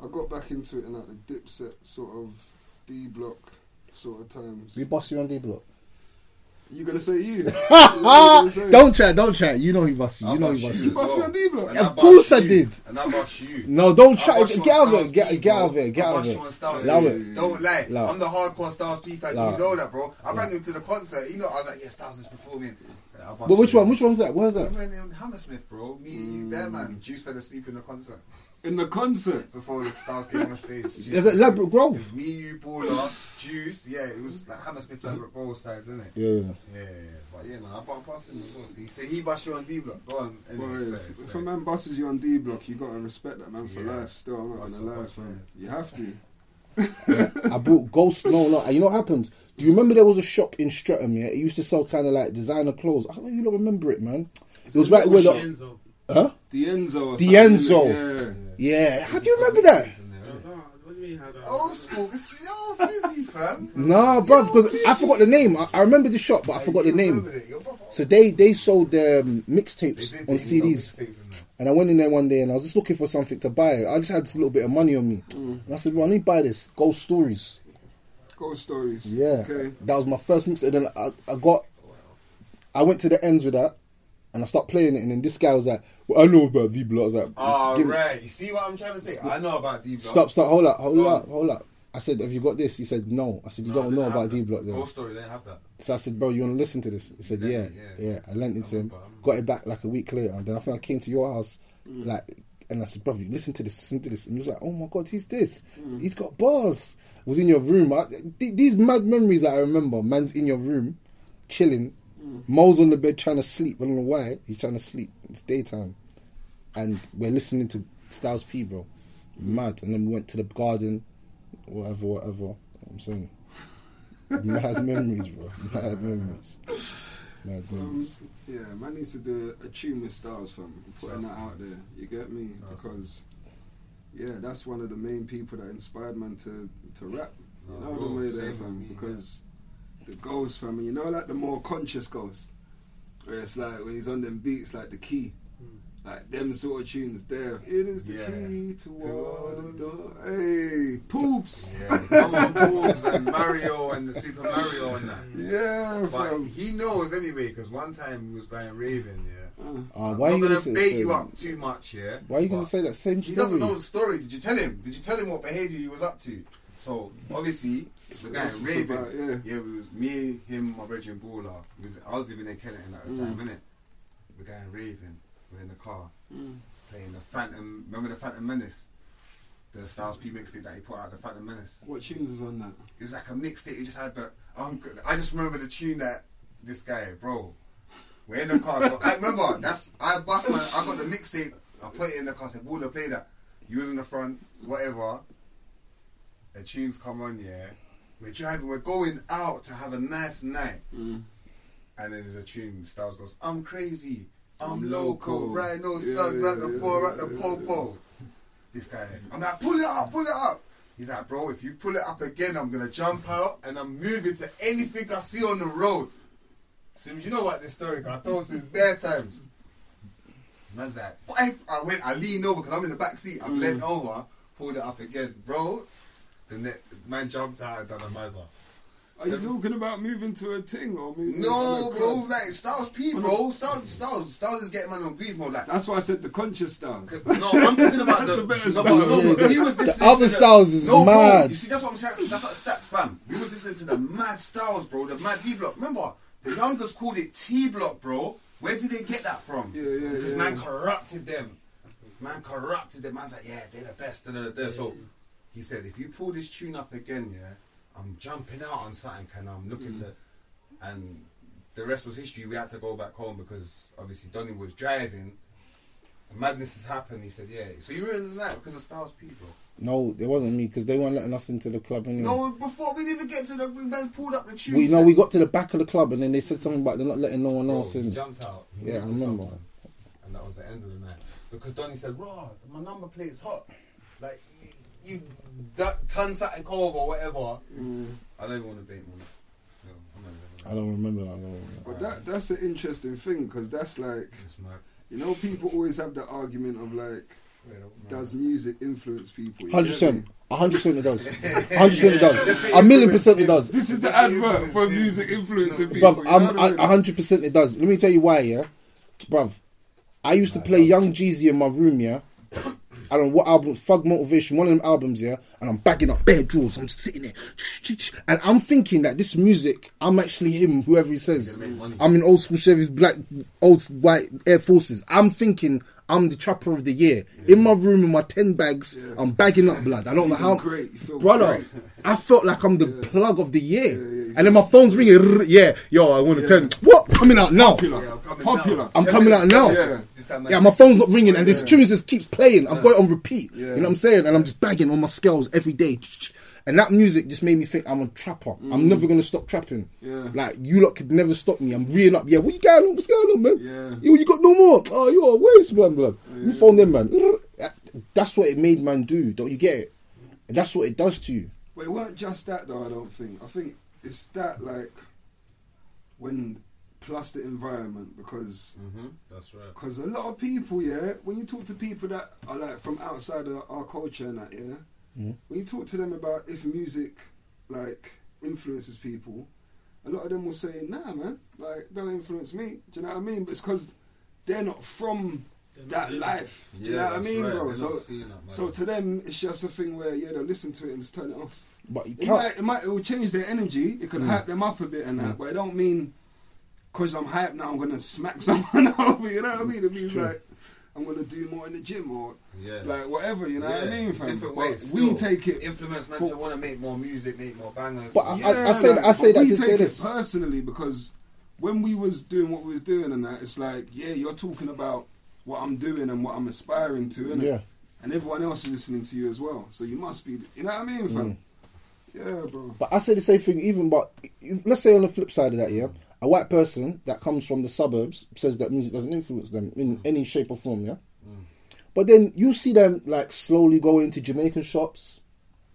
I got back into it in like the Dipset sort of D block sort of times. We bust you on D block. You gonna say you? You gonna say- don't chat, don't chat. You know he bust you. You I'll know bust he bust you you. You bust me on D block. And Of I bust course I you. did. And I bust you. No, don't I try. bust Get on out of it. Styles Get, P, get out of it. Get I out of bust it. you on Styles Allow P. it. Don't lie. Allow it. I'm the hardcore Styles P fan. Allow You it. know that, bro. I ran him to the concert. You know, I was like, yeah, Styles is performing. Yeah, I bust But which you. one? Which one's that? Where's that? I that? went in Hammersmith, bro. Me, and you, there, man. Juice fell asleep in the concert In the concert. before the stars getting on stage. There's Is fell it Ladbroke asleep. Grove? It was me, you, Baller, Juice. Yeah, it was like Hammersmith, Ladbroke Grove sides, isn't it? Yeah. Yeah, yeah, yeah. But yeah, man, I bought past him as well. See, so he bust you on D block. Go on. Anyway, Boy, sorry, if, if a man busts you on D block, you gotta respect that man for Yeah. life. Still, I'm not gonna up, lie, bust fam. You have to. I brought Ghost. No, no. And you know what happened? Do you remember there was a shop in Streatham? Yeah, it used to sell kind of like designer clothes. I don't know if you don't remember it, man. It was right where the Enzo. huh? D'Enzo. Or Dienzo. Something, innit? Yeah. How do you remember that? What do you mean? How do I- Old school. It's yo busy, fam. No, bro, because I forgot the name. I, I remember the shop, but I forgot the name. So they they sold their um, mixtapes on CDs, and I went in there one day and I was just looking for something to buy. I just had this little bit of money on me, and I said, "Well, I need to buy this Ghost Stories." Ghost stories. Yeah, Okay. that was my first mixtape. Then I, I got, I went to the ends with that, and I started playing it. And then this guy was like, "Well, I know about D Block." I was like, Oh, "Give me- right. You see what I'm trying to say? I know about D block. Stop, stop, hold up, hold Go up, on. hold up." I said, "Have you got this?" He said, "No." I said, "You No, don't know about D. Block then." Ghost story, they didn't have that. So I said, bro, you want to listen to this? He said, yeah, yeah. yeah. I lent it to him, remember, I remember. got it back like a week later. And then I think I came to your house, mm. like, and I said, brother, listen to this, listen to this. And he was like, oh my God, who's this? Mm. He's got bars. Was in your room. I, th- these mad memories that I remember. Man's in your room, chilling. Mo's on the bed trying to sleep. I don't know why. He's trying to sleep. It's daytime. And we're listening to Styles P, bro. mad. And then we went to the garden, whatever, whatever. You know what I'm saying, mad memories, bro. Mad memories. Mad Um, memories. yeah, man needs to do a tune with Styles, fam. Putting that out there. You get me? Because yeah, that's one of the main people that inspired man to to rap. You Oh, know bro, the way there, fam. me, Because the ghost, fam. and You know, like the more conscious ghost, where it's like when he's on them beats, like the key. Like them sort of tunes there. It is the Yeah. key to To all all the door. Hey, poops. Yeah, come on, Boobs and Mario and the Super Mario and that. Yeah, But fam. he knows anyway, because one time he was going raving, yeah. Uh, Uh, I'm why are you not gonna gonna say, bait you that? up too much, yeah. Why are you gonna say that same He story? doesn't know the story. Did you tell him? Did you tell him what behaviour he was up to? So obviously the guy What's this raving. about, yeah. yeah, it was me, him, my brother and Baller. Was- I was living in Kennington at the Mm. time, innit? The guy raving. We're in the car playing the Phantom. Remember the Phantom Menace? The Styles P mixtape that he put out, the Phantom Menace. What tunes was on that? It was like a mixtape. He just had the. Um, I just remember the tune that this guy, bro. We're in the car. So I remember that's I bust my. I got the mixtape. I put it in the car. Said, "Baller, play that." You was in the front, whatever. The tunes come on, yeah. We're driving. We're going out to have a nice night. Mm. And then there's a tune. Styles goes, "I'm crazy. I'm, I'm loco. loco. Rhino Yeah, slugs at the yeah, four at yeah, the yeah, popo." This guy, I'm like, pull it up, pull it up. He's like, bro, if you pull it up again, I'm gonna jump out and I'm moving to anything I see on the road. Sims, you know what this story I told Sims bare times. Man's like? I went, I leaned over because I'm in the back seat. I'm leaned over, pulled it up again, bro. The ne- man jumped out and done a mazza. Are you talking about moving to a ting or moving? No, on a bro, quad? like Styles P, bro. Styles, Styles, Styles is getting man on grease mode. Like, That's why I said the conscious stars. no, I'm talking about That's the. a better no, style. no, Yeah, but he was the listening other to Styles is no, Bro, mad. you see, that's what I'm saying. That's what stats, fam. We was listening to the mad Styles, bro. The mad D block. Remember, the youngers called it T block, bro. Where did they get that from? Yeah, yeah, Because yeah. man corrupted them. Man corrupted them. Man's like, yeah, they're the best. Da, da, da, da. So he said, if you pull this tune up again, yeah, I'm jumping out on something and I'm looking Mm. to, and the rest was history. We had to go back home because obviously Donny was driving. Madness has happened. He said, yeah. So you were in the night because of Styles P, bro. No, it wasn't me because they weren't letting us into the club anyway. No, before we didn't even get to the, we pulled up the tune. we know we got to the back of the club and then they said something about they're not letting no one Bro, else in. jumped out. Yeah, I remember. something, And that was the end of the night. Because Donny said, Raw, my number plate's hot. Like, you, you that, turn something cold or whatever. Mm. I don't want to bait on. So, I'm not I don't remember that. I don't remember. But that that's an interesting thing because that's like you know people always have the argument of like does music influence people? Hundred get me? percent, hundred percent it does. Hundred percent it does. A million percent it does. This is the advert for music influencing people. Bruv, I'm know what I mean? a hundred percent it does. Let me tell you why, yeah, bruv. I used to play Young Jeezy in my room, yeah. I don't know what album, Thug Motivation, one of them albums, yeah. And I'm bagging up bare drawers. I'm just sitting there, and I'm thinking that this music, I'm actually him, whoever he says. You're gonna make money. I'm in old school Chevys, black, old white Air Forces. I'm thinking I'm the trapper of the year. In my room, in my ten bags, I'm bagging up blood. I don't know how. Brother, great. I felt like I'm the plug of the year. And then my phone's ringing. Yeah, yo, I want to turn. What? Coming out now. Popular. Yeah, I'm coming Popular. now. I'm coming out now. Yeah. time, man. Yeah, my phone's not ringing, and this tune just keeps playing. I've got it on repeat. Yeah. You know what I'm saying? And I'm just bagging on my scales every day. And that music just made me think I'm a trapper. I'm mm. never gonna stop trapping. Yeah. Like you lot could never stop me. I'm reeling up. Yeah, what you going on? What's going on, man? Yeah. Yo, you got no more. Oh, you're a waste, man, blood. You phone them, man. That's what it made man do. Don't you get it? And that's what it does to you. But it weren't just that though. I don't think. I think it's that like when plus the environment because Mhm, That's right. because a lot of people, yeah, when you talk to people that are like from outside of our culture and that, yeah, when you talk to them about if music like influences people, a lot of them will say, "Nah, man, like don't influence me." Do you know what I mean? But it's because they're not from that life. Do you know what I mean, right. bro? They're So, not seeing that, man. so to them, it's just a thing where yeah, they'll listen to it and just turn it off. But you It can't. might, it might, it will change their energy. It Mm. could hype them up a bit and that, but it don't mean because I'm hyped now I'm gonna smack someone over. You know what I mean? It means like I'm gonna do more in the gym or Yeah. like whatever. You know what I mean? Fam? Different ways. we take it. Influence man But- to want to make more music, make more bangers. But I- Yeah, say that- I say that we to say take this. it personally because when we was doing what we was doing and that, it's like yeah, you're talking about what I'm doing and what I'm aspiring to, innit? Yeah. and everyone else is listening to you as well. So you must be, you know what I mean, fam? Mm. Yeah, bro. But I say the same thing, even but let's say on the flip side of that, yeah, a white person that comes from the suburbs says that music doesn't influence them in mm. any shape or form, yeah. Mm. But then you see them like slowly go into Jamaican shops,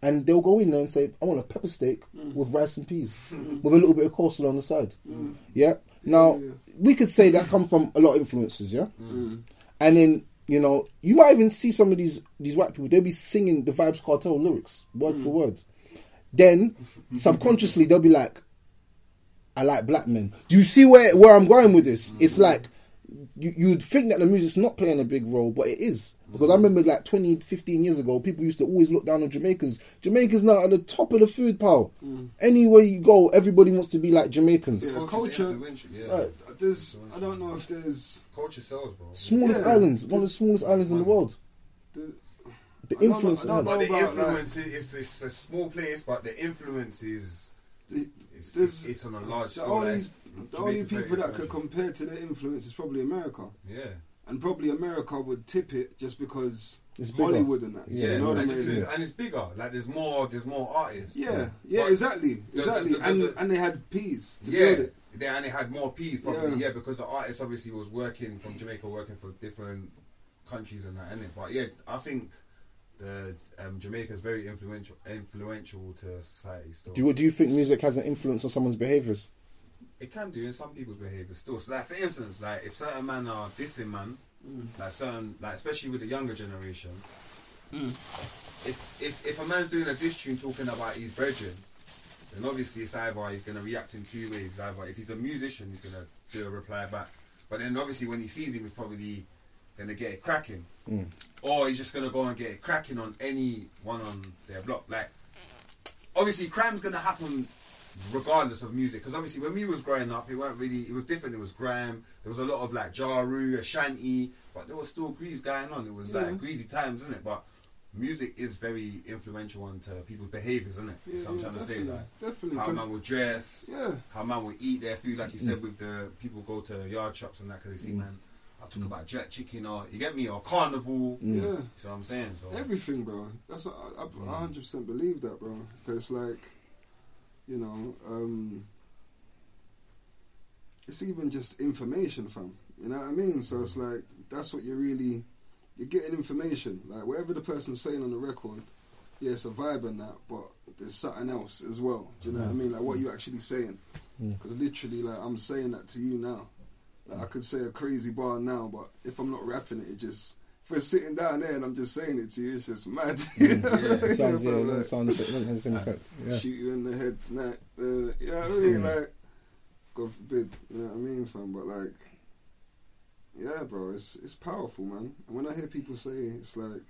and they'll go in there and say, "I want a pepper steak mm. with rice and peas, with a little bit of coleslaw on the side." Yeah. Now Yeah. we could say that come from a lot of influences, yeah. And then you know you might even see some of these these white people. They'll be singing the Vybz Kartel lyrics word for word. Then subconsciously they'll be like, I like black men. Do you see where, where I'm going with this? It's like you, you'd think that the music's not playing a big role, but it is. Because I remember like 20, 15 years ago, people used to always look down on Jamaicans. Jamaicans now at the top of the food pile. Mm. Anywhere you go, everybody wants to be like Jamaicans. Yeah, Culture's culture. Yeah. Right. There's, I don't know if there's Culture sells, bro. Smallest Yeah. islands, one of the smallest islands in the world. the, The I don't know- influence. I. But the about, influence is it's a small place, but the influence is the, it's, it's, it's on a large the scale. only, the only people that could compare to their influence is probably America. Yeah. And probably America would tip it just because It's bigger. Hollywood and that. Yeah, you know what I and, mean? it's, and it's bigger. Like there's more, there's more artists. Yeah, yeah, But- exactly, the- exactly. the- the- and the- and they had peas to yeah, build it. yeah, and they had more peas probably. Yeah. Yeah. because the artist obviously was working from Jamaica, working for different countries and that, innit? But yeah, I think the um, Jamaica is very influential, influential to society. Still, Do you, do you think music has an influence on someone's behaviours? it can do in some people's behaviour still. So, like for instance, like if certain men are dissing man, like certain, like especially with the younger generation, if if if a man's doing a diss tune talking about his brethren, then obviously it's either he's gonna react in two ways. It's either if he's a musician, he's gonna do a reply back, but then obviously when he sees him, he's probably gonna get it cracking, mm. or he's just gonna go and get it cracking on anyone on their block. Like obviously crime's gonna happen regardless of music because obviously when we was growing up it weren't really it was different. It was grime. There was a lot of like Ja Rule ashanti but there was still grease going on. It was Yeah. like greasy times isn't it? But music is very influential onto people's behaviors isn't it? Yeah, so i'm yeah, trying to say definitely, like definitely, how man will dress Yeah, how man will eat their food like you said mm. with the people go to yard shops and that because they see mm. man I talk about jerk chicken or you get me or carnival yeah. so I'm saying so Everything, bro. That's I, I, I mm. 100% believe that, bro. Because like, you know, um, it's even just information, fam. You know what I mean? So it's mm. like that's what you're really you're getting information. Like whatever the person's saying on the record, yeah, it's a vibe and that, but there's something else as well. Do you know what I mm. mean? Like what you actually saying? Because literally, like I'm saying that to you now. Like I could say a crazy bar now, but if I'm not rapping it, it just if we're sitting down there and I'm just saying it to you, it's just mad. You know what I mean, It sounds, yeah, bro? it Like, sounds the effect. Yeah. shoot you in the head tonight. Uh, you know what I mean? Like, God forbid, you know what I mean, fam? But like, yeah, bro, it's it's powerful, man. And when I hear people say it's like,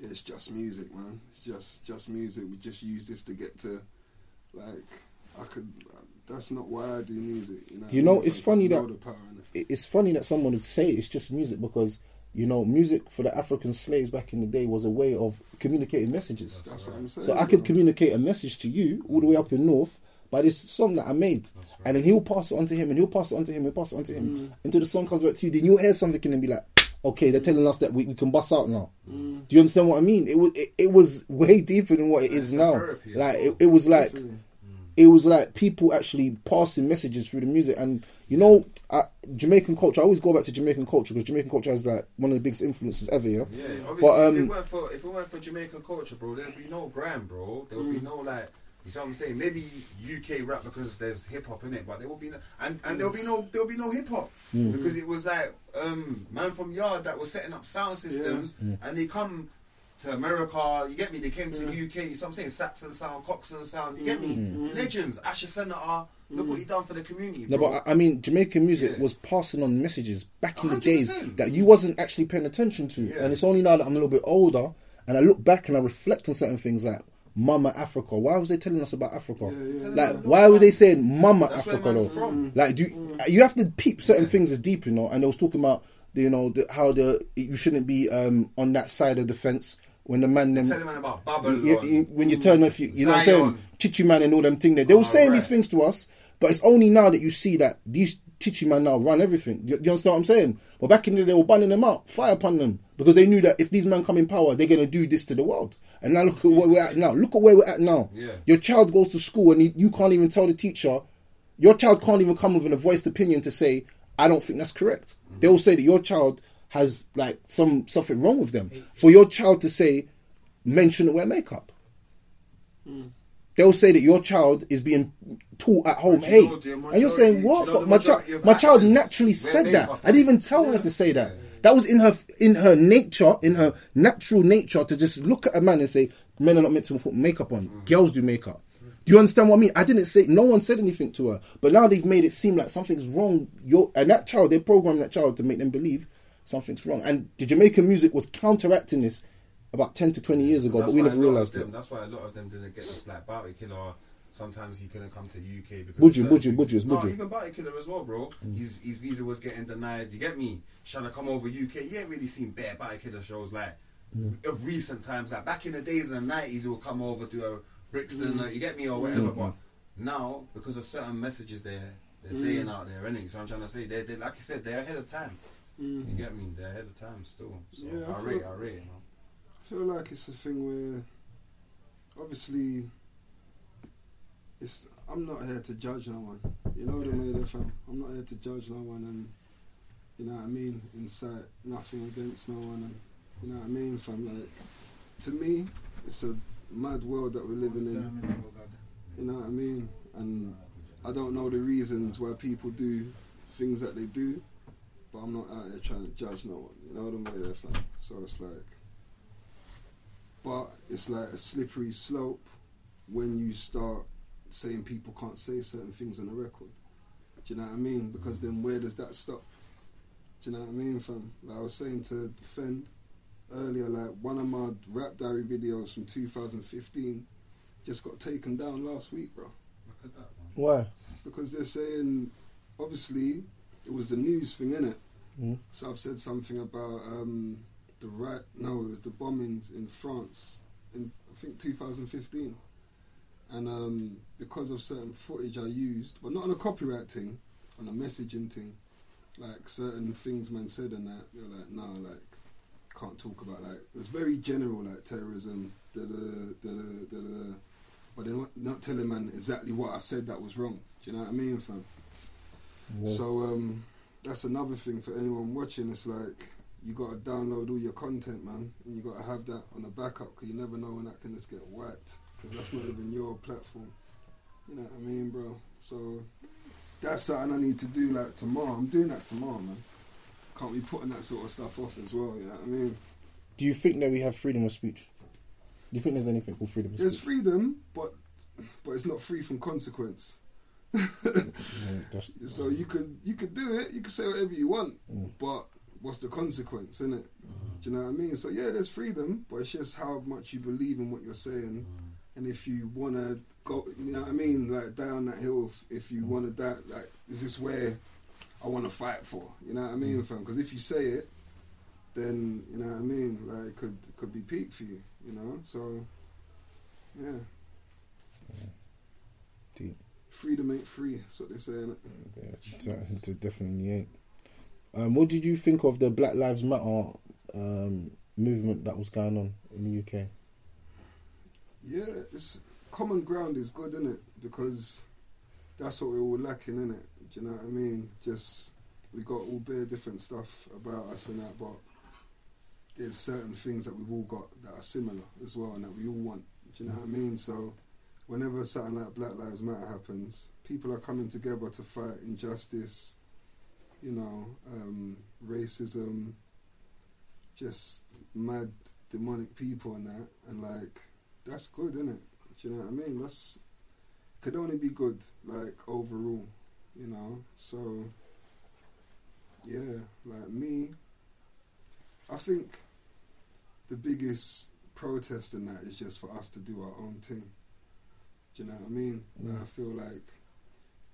yeah, it's just music, man. It's just just music. We just use this to get to, like, I could. That's not why I do music. You know. what You I know, mean? it's Like, funny know that- the power in it. It- It's funny that someone would say it's just music because you know music for the African slaves back in the day was a way of communicating messages. That's what I'm saying. So I could communicate a message to you all the way up in north by this song that I made, and then he'll pass it on to him, and he'll pass it on to him, and pass it on to him Mm. until the song comes back to you. Then you'll hear something and then be like, "Okay, they're telling us that we, we can bust out now." Mm. Do you understand what I mean? It was it, it was way deeper than what it is It's a now. therapy Like it, it was like Definitely. It was like people actually passing messages through the music and you know uh, jamaican culture i always go back to jamaican culture because jamaican culture is like one of the biggest influences ever yeah Yeah, obviously, But, if, um, it weren't for, if it weren't for Jamaican culture, bro, there'd be no grime, bro. There would be no like, you see what I'm saying? Maybe UK rap because there's hip hop in it, but there will be no, and and there'll be no there'll be no hip hop because it was like um man from yard that was setting up sound systems, and they come. To America, you get me? They came to the UK. What I'm saying? Saxon sound, Coxsone sound. You get me? Mm-hmm. Mm-hmm. Legends. Asher Senator. Look what he mm-hmm. done for the community. no bro. but I, mean jamaican music Yeah. was passing on messages back in the days that you wasn't actually paying attention to Yeah. and it's only now that i'm a little bit older and i look back and i reflect on certain things like Mama Africa. Why was they telling us about Africa? yeah. Like, why were they saying Mama That's Africa though? from. Like, do you, you have to peep certain things as deep, you know? And they was talking about, you know, the, how the you shouldn't be um, on that side of the fence when the man them Telling man about Babylon. you- you- when you turn off, you, you know what I'm saying, Chichi man and all them thing there. They were Oh, saying right. these things to us, but it's only now that you see that these Chichi man now run everything. You, you understand what I'm saying? But back in the day, they were banning them out, fire upon them, because they knew that if these men come in power, they're gonna do this to the world. And now look at where we're at now. Look at where we're at now. Yeah. Your child goes to school and you, you can't even tell the teacher. Your child can't even come with a voiced opinion to say, "I don't think that's correct." They'll say that your child has like some something wrong with them. For your child to say, "Men shouldn't wear makeup." They'll say that your child is being taught at home hey, you know the and you're saying do you what? know But my child, my child naturally said that. I didn't even tell her to say that. That was in her in her nature, in her natural nature, to just look at a man and say, "Men are not meant to put makeup on. Mm. Girls do makeup." Do you understand what I mean? I didn't say. No one said anything to her, but now they've made it seem like something's wrong. You're, and that child, they programmed that child to make them believe something's wrong. And the Jamaican music was counteracting this about ten to twenty years ago, but we never a lot of realized them, it. That's why a lot of them didn't get this like Bounty Killer. Sometimes he couldn't come to UK because Buju, of certain Buju, things. Buju, No, Buju. Mm. even Bounty Killer as well, bro. His his visa was getting denied. You get me? Trying to come over UK. You ain't really seen bare Bounty Killer shows like Mm. of recent times. Like back in the days in the nineties, he would come over to a Brixton. Mm. uh, you get me or whatever. But now because of certain messages they're they're Mm. saying out there, innit? So I'm trying to say they they like I said they're ahead of time. You mm. get me? They're ahead of time still. So Yeah, I I rate, feel- I rate. I feel like it's a thing where, obviously, it's. I'm not here to judge no one. You know the way they're. I'm not here to judge no one, and you know what I mean. Incite nothing against no one, and you know what I mean. Fam, like to me, it's a mad world that we're living in. You know what I mean? And I don't know the reasons why people do things that they do, but I'm not out here trying to judge no one. You know the way they're from. So it's like but it's like a slippery slope when you start saying people can't say certain things on the record. Do you know what I mean? Because then where does that stop? Do you know what I mean, fam? Like I was saying to Defend earlier, like one of my rap diary videos from 2015 just got taken down last week, bro Look at that, man. Why? because they're saying obviously it was the news thing in it Mm. so i've said something about um, the right no it was the bombings in france in i think 2015 and um, because of certain footage i used but not on a copyright thing on a messaging thing like certain things man said and that you're like no like can't talk about like it was very general like terrorism da da da da but they're not, not telling man exactly what I said that was wrong. Do you know what I mean, fam? So um, that's another thing for anyone watching. It's like you got to download all your content, man, and you got to have that on a backup because you never know when that can just get wiped because that's not even your platform. You know what I mean, bro? So that's something I need to do like tomorrow. I'm doing that tomorrow, man. Can't be putting that sort of stuff off as well. You know what I mean? Do you think that we have freedom of speech? Do you think there's anything called freedom of There's speech? freedom, but but it's not free from consequence. So you could you could do it, you could say whatever you want, Mm. but what's the consequence, isn't it? Do you know what I mean? So yeah, there's freedom, but it's just how much you believe in what you're saying, mm. and if you wanna go, you know what I mean, like down that hill. If, if you mm. wanna that, like is this where I wanna fight for? You know what I mean, mm. fam? Because if you say it, then you know what I mean. Like it could could be peak for you, you know. So yeah. Freedom ain't free. That's what they're saying. Yeah, it it definitely ain't. Um, what did you think of the Black Lives Matter um, movement that was going on in the UK? Yeah, it's common ground is good, isn't it? Because that's what we're all lacking, isn't it? Do you know what I mean? Just we got all bare different stuff about us and that, but there's certain things that we've all got that are similar as well, and that we all want. Do you know what I mean? So whenever something like Black Lives Matter happens, people are coming together to fight injustice, you know, um, racism, just mad demonic people and that, and like that's good, isn't it? Do you know what I mean? That's could only be good, like overall, you know. So yeah, like me, I think the biggest protest in that is just for us to do our own thing. Do you know what I mean? Like, Mm. I feel like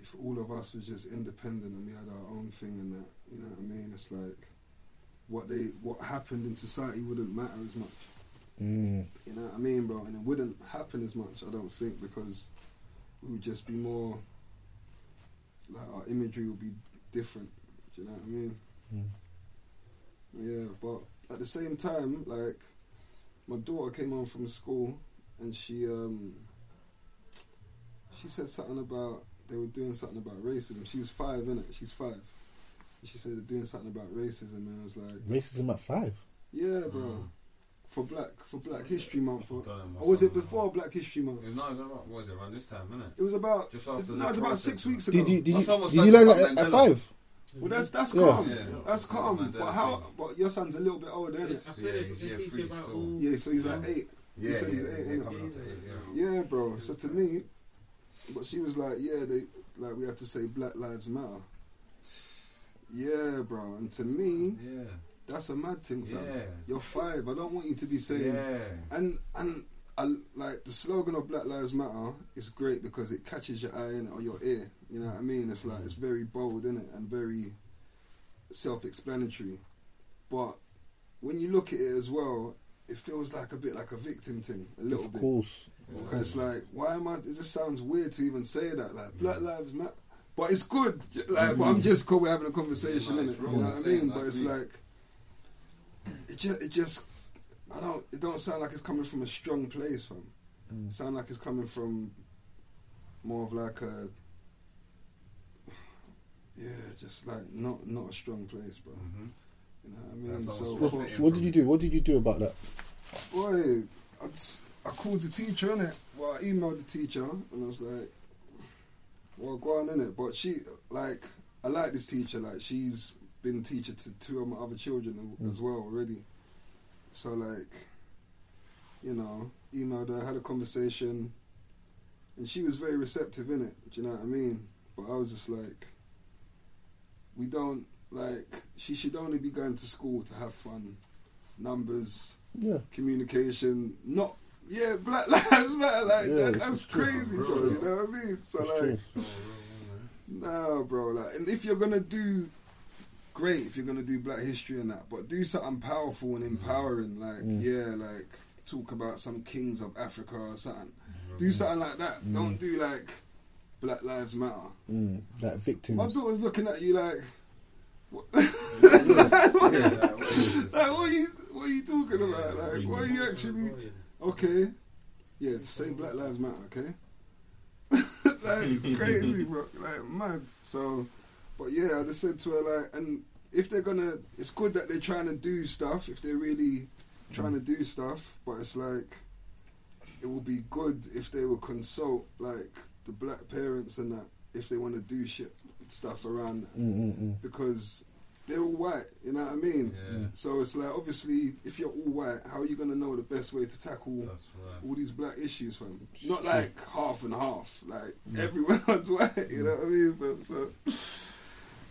if all of us was just independent and we had our own thing and that, you know what I mean? It's like what they what happened in society wouldn't matter as much. Mm. You know what I mean, bro? And it wouldn't happen as much, I don't think, because we would just be more like our imagery would be different. Do you know what I mean? Mm. Yeah, but at the same time, like my daughter came home from school and she um she said something about they were doing something about racism. She was five, innit? She's five. And she said they're doing something about racism, and I was like, Racism at five. yeah, bro. Mm. For Black for Black History Month, or, or was it before Black History Month? It was, no, it was around, what was it, around this time, innit? It was about Just it's, after no, the it's about six weeks ago. Did you did you, did you learn Mandela. that at, at five? Well, that's that's Yeah. calm. Yeah. That's calm. Mandela But how? thing. But your son's a little bit older, isn't it? feel Yeah, like he's they year teach three you about still. all. Yeah, so he's like Yeah. eight. Yeah, said yeah, he's yeah, eight, yeah, innit? coming up to eight, yeah. Yeah, bro. So to me, but she was like, yeah, they like we had to say Black Lives Matter. Yeah, bro. And to me, Yeah, that's a mad thing, fam. yeah, You're five. I don't want you to be saying. yeah. And and I, like the slogan of Black Lives Matter is great because it catches your eye in or your ear. You know what I mean? It's like it's very bold in it and very self-explanatory. But when you look at it as well, it feels like a bit like a victim thing, a little Of bit. course. Because it's like, why am I? It just sounds weird to even say that. Like Black Lives Matter, but it's good. Like, but I'm just cool. We're having a conversation, Yeah, in it's it. You know what I mean? like But it's me. like, it just, it just, I don't. It don't sound like it's coming from a strong place, fam. Mm. It sound like it's coming from more of like a, yeah, just like not not a strong place, bro. Mhm. You know what I mean? So, What, what did you do? What did you do about that? boy, I, just, I called the teacher in it. Well, I emailed the teacher and I was like, "Well, go on in it." But she, like, I like this teacher. Like, she's been teacher to two of my other children Mm. as well already. So, like, you know, emailed her, had a conversation, and she was very receptive in it. Do you know what I mean? But I was just like, we don't like. She should only be going to school to have fun, numbers Yeah. communication, not yeah, Black Lives Matter. Like Yeah, that, it's that's true, crazy, bro. bro. You know what I mean? So It's like, true. nah, bro. Like, and if you're gonna do, great. If you're gonna do Black History and that, but do something powerful and empowering. Like, Mm. yeah, like talk about some kings of Africa or something. Do something like that. Don't do like Black Lives Matter. Mm. That victims. My daughter's looking at you like. What? Like, what is this? Like, what are you what are you talking about? Like what are you actually Okay. Yeah, say Black Lives Matter, okay? like it's crazy, bro. Like mad. So but yeah, I just said to her like and if they're gonna it's good that they're trying to do stuff, if they're really trying to do stuff, but it's like it would be good if they would consult like the black parents and that if they want to do shit stuff around that Mm, mm, mm. because they're all white, you know what I mean? Yeah, So it's like obviously if you're all white, how are you gonna know the best way to tackle that's right. all these black issues from? Not like half and half, like everyone's white, you know what I mean? But so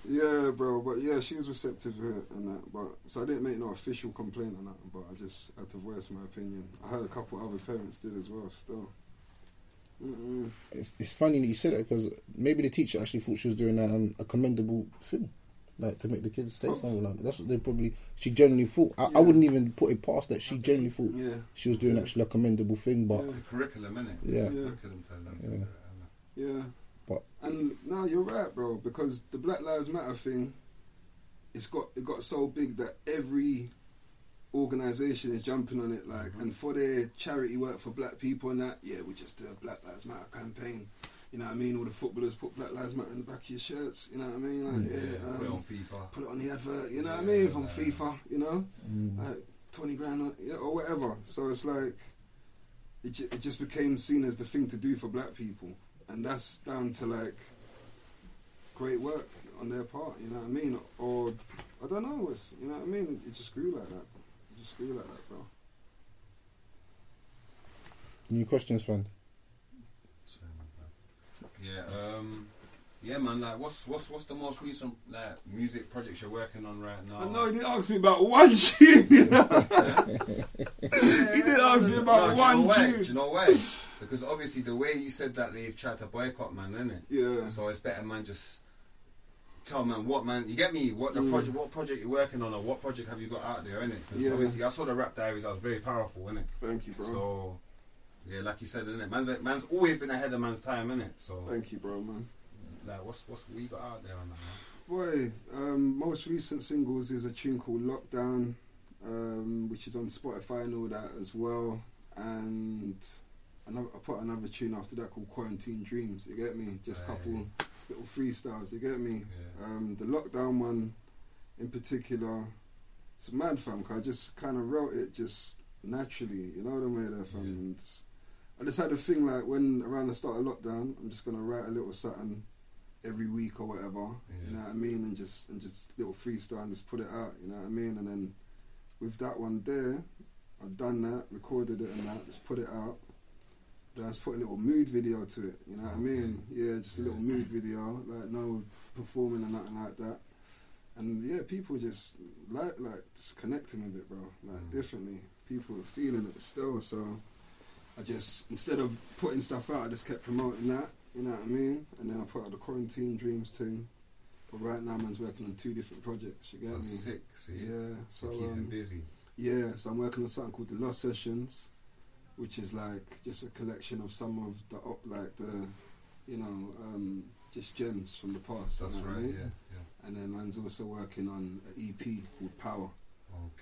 yeah, bro. But yeah, she was receptive to it and that. But so I didn't make no official complaint on that, but I just had to voice my opinion. I heard a couple other parents did as well. Still, Mm-mm. It's, it's funny that you said it because maybe the teacher actually thought she was doing um, a commendable thing, like to make the kids say something like that. That's what they probably. She genuinely thought. I, Yeah. I wouldn't even put it past that. She genuinely thought yeah, she was doing Yeah. actually a commendable thing, but Yeah. The curriculum, innit? Yeah. Yeah. curriculum telling Yeah. it. Yeah. But- and now you're right, bro. Because the Black Lives Matter thing, it's got it got so big that every organization is jumping on it. Like, Mhm. and for their charity work for Black people and that, yeah, we just do a Black Lives Matter campaign. You know what I mean? All the footballers put Black Lives Matter in the back of your shirts. You know what I mean? Like, Mm. yeah, Yeah, put it um, on FIFA. put it on the advert. You know what I mean? From like- FIFA. You know mm, like twenty grand or, yeah, or whatever. So it's like it, it just became seen as the thing to do for black people, and that's down to like great work on their part. You know what I mean? Or I don't know. It's you know what I mean? It just grew like that. It just grew like that, bro. new questions, friend. Yeah, um, yeah, man. Like, what's what's what's the most recent like music projects you're working on right now? I know he didn't ask me about one tune. You know? he didn't ask me about No, do you know one why? Do you know why? Because obviously the way you said that they've tried to boycott, man, isn't it? Yeah. So it's better, man. Just tell man what, man. You get me? What the Mm. project? What project you're working on, or what project have you got out there, innit? Because Yeah. obviously I saw the rap diaries. I was very powerful, innit? Thank you, bro. So yeah, like you said, innit? Man's man's always been ahead of man's time, innit? So Thank you, bro, man. like, what's what's we got out there on that, man? Boy, um, most recent singles is a tune called Lockdown, um, which is on Spotify and all that as well. And another, I put another tune after that called Quarantine Dreams. You get me? Just a couple little freestyles. You get me? Yeah. Um, the Lockdown one, in particular, it's mad fam. 'cause I just kind of wrote it just naturally. You know what I mean? Fam. Yeah. And I just had a thing like when around the start of lockdown, I'm just gonna write a little something every week or whatever. Yeah. You know what I mean? And just and just little freestyle and just put it out. You know what I mean? And then with that one there, I've done that, recorded it and that, just put it out. Then I just put a little mood video to it. You know what I mean? Yeah, just a little mood video, like no performing and nothing like that. And yeah, people just like like just connecting with it, bro. Like Mm. differently, people are feeling it still. So I just instead of putting stuff out, I just kept promoting that. You know what I mean? And then I put out the quarantine dreams thing. But right now, man's working on two different projects. You get That's me? sick. See, Yeah. So keep um, busy. yeah, so I'm working on something called the Lost Sessions, which is like just a collection of some of the op- like the, you know, um, just gems from the past. you That's know what I right. mean? Yeah, yeah. And then man's also working on an EP called Power,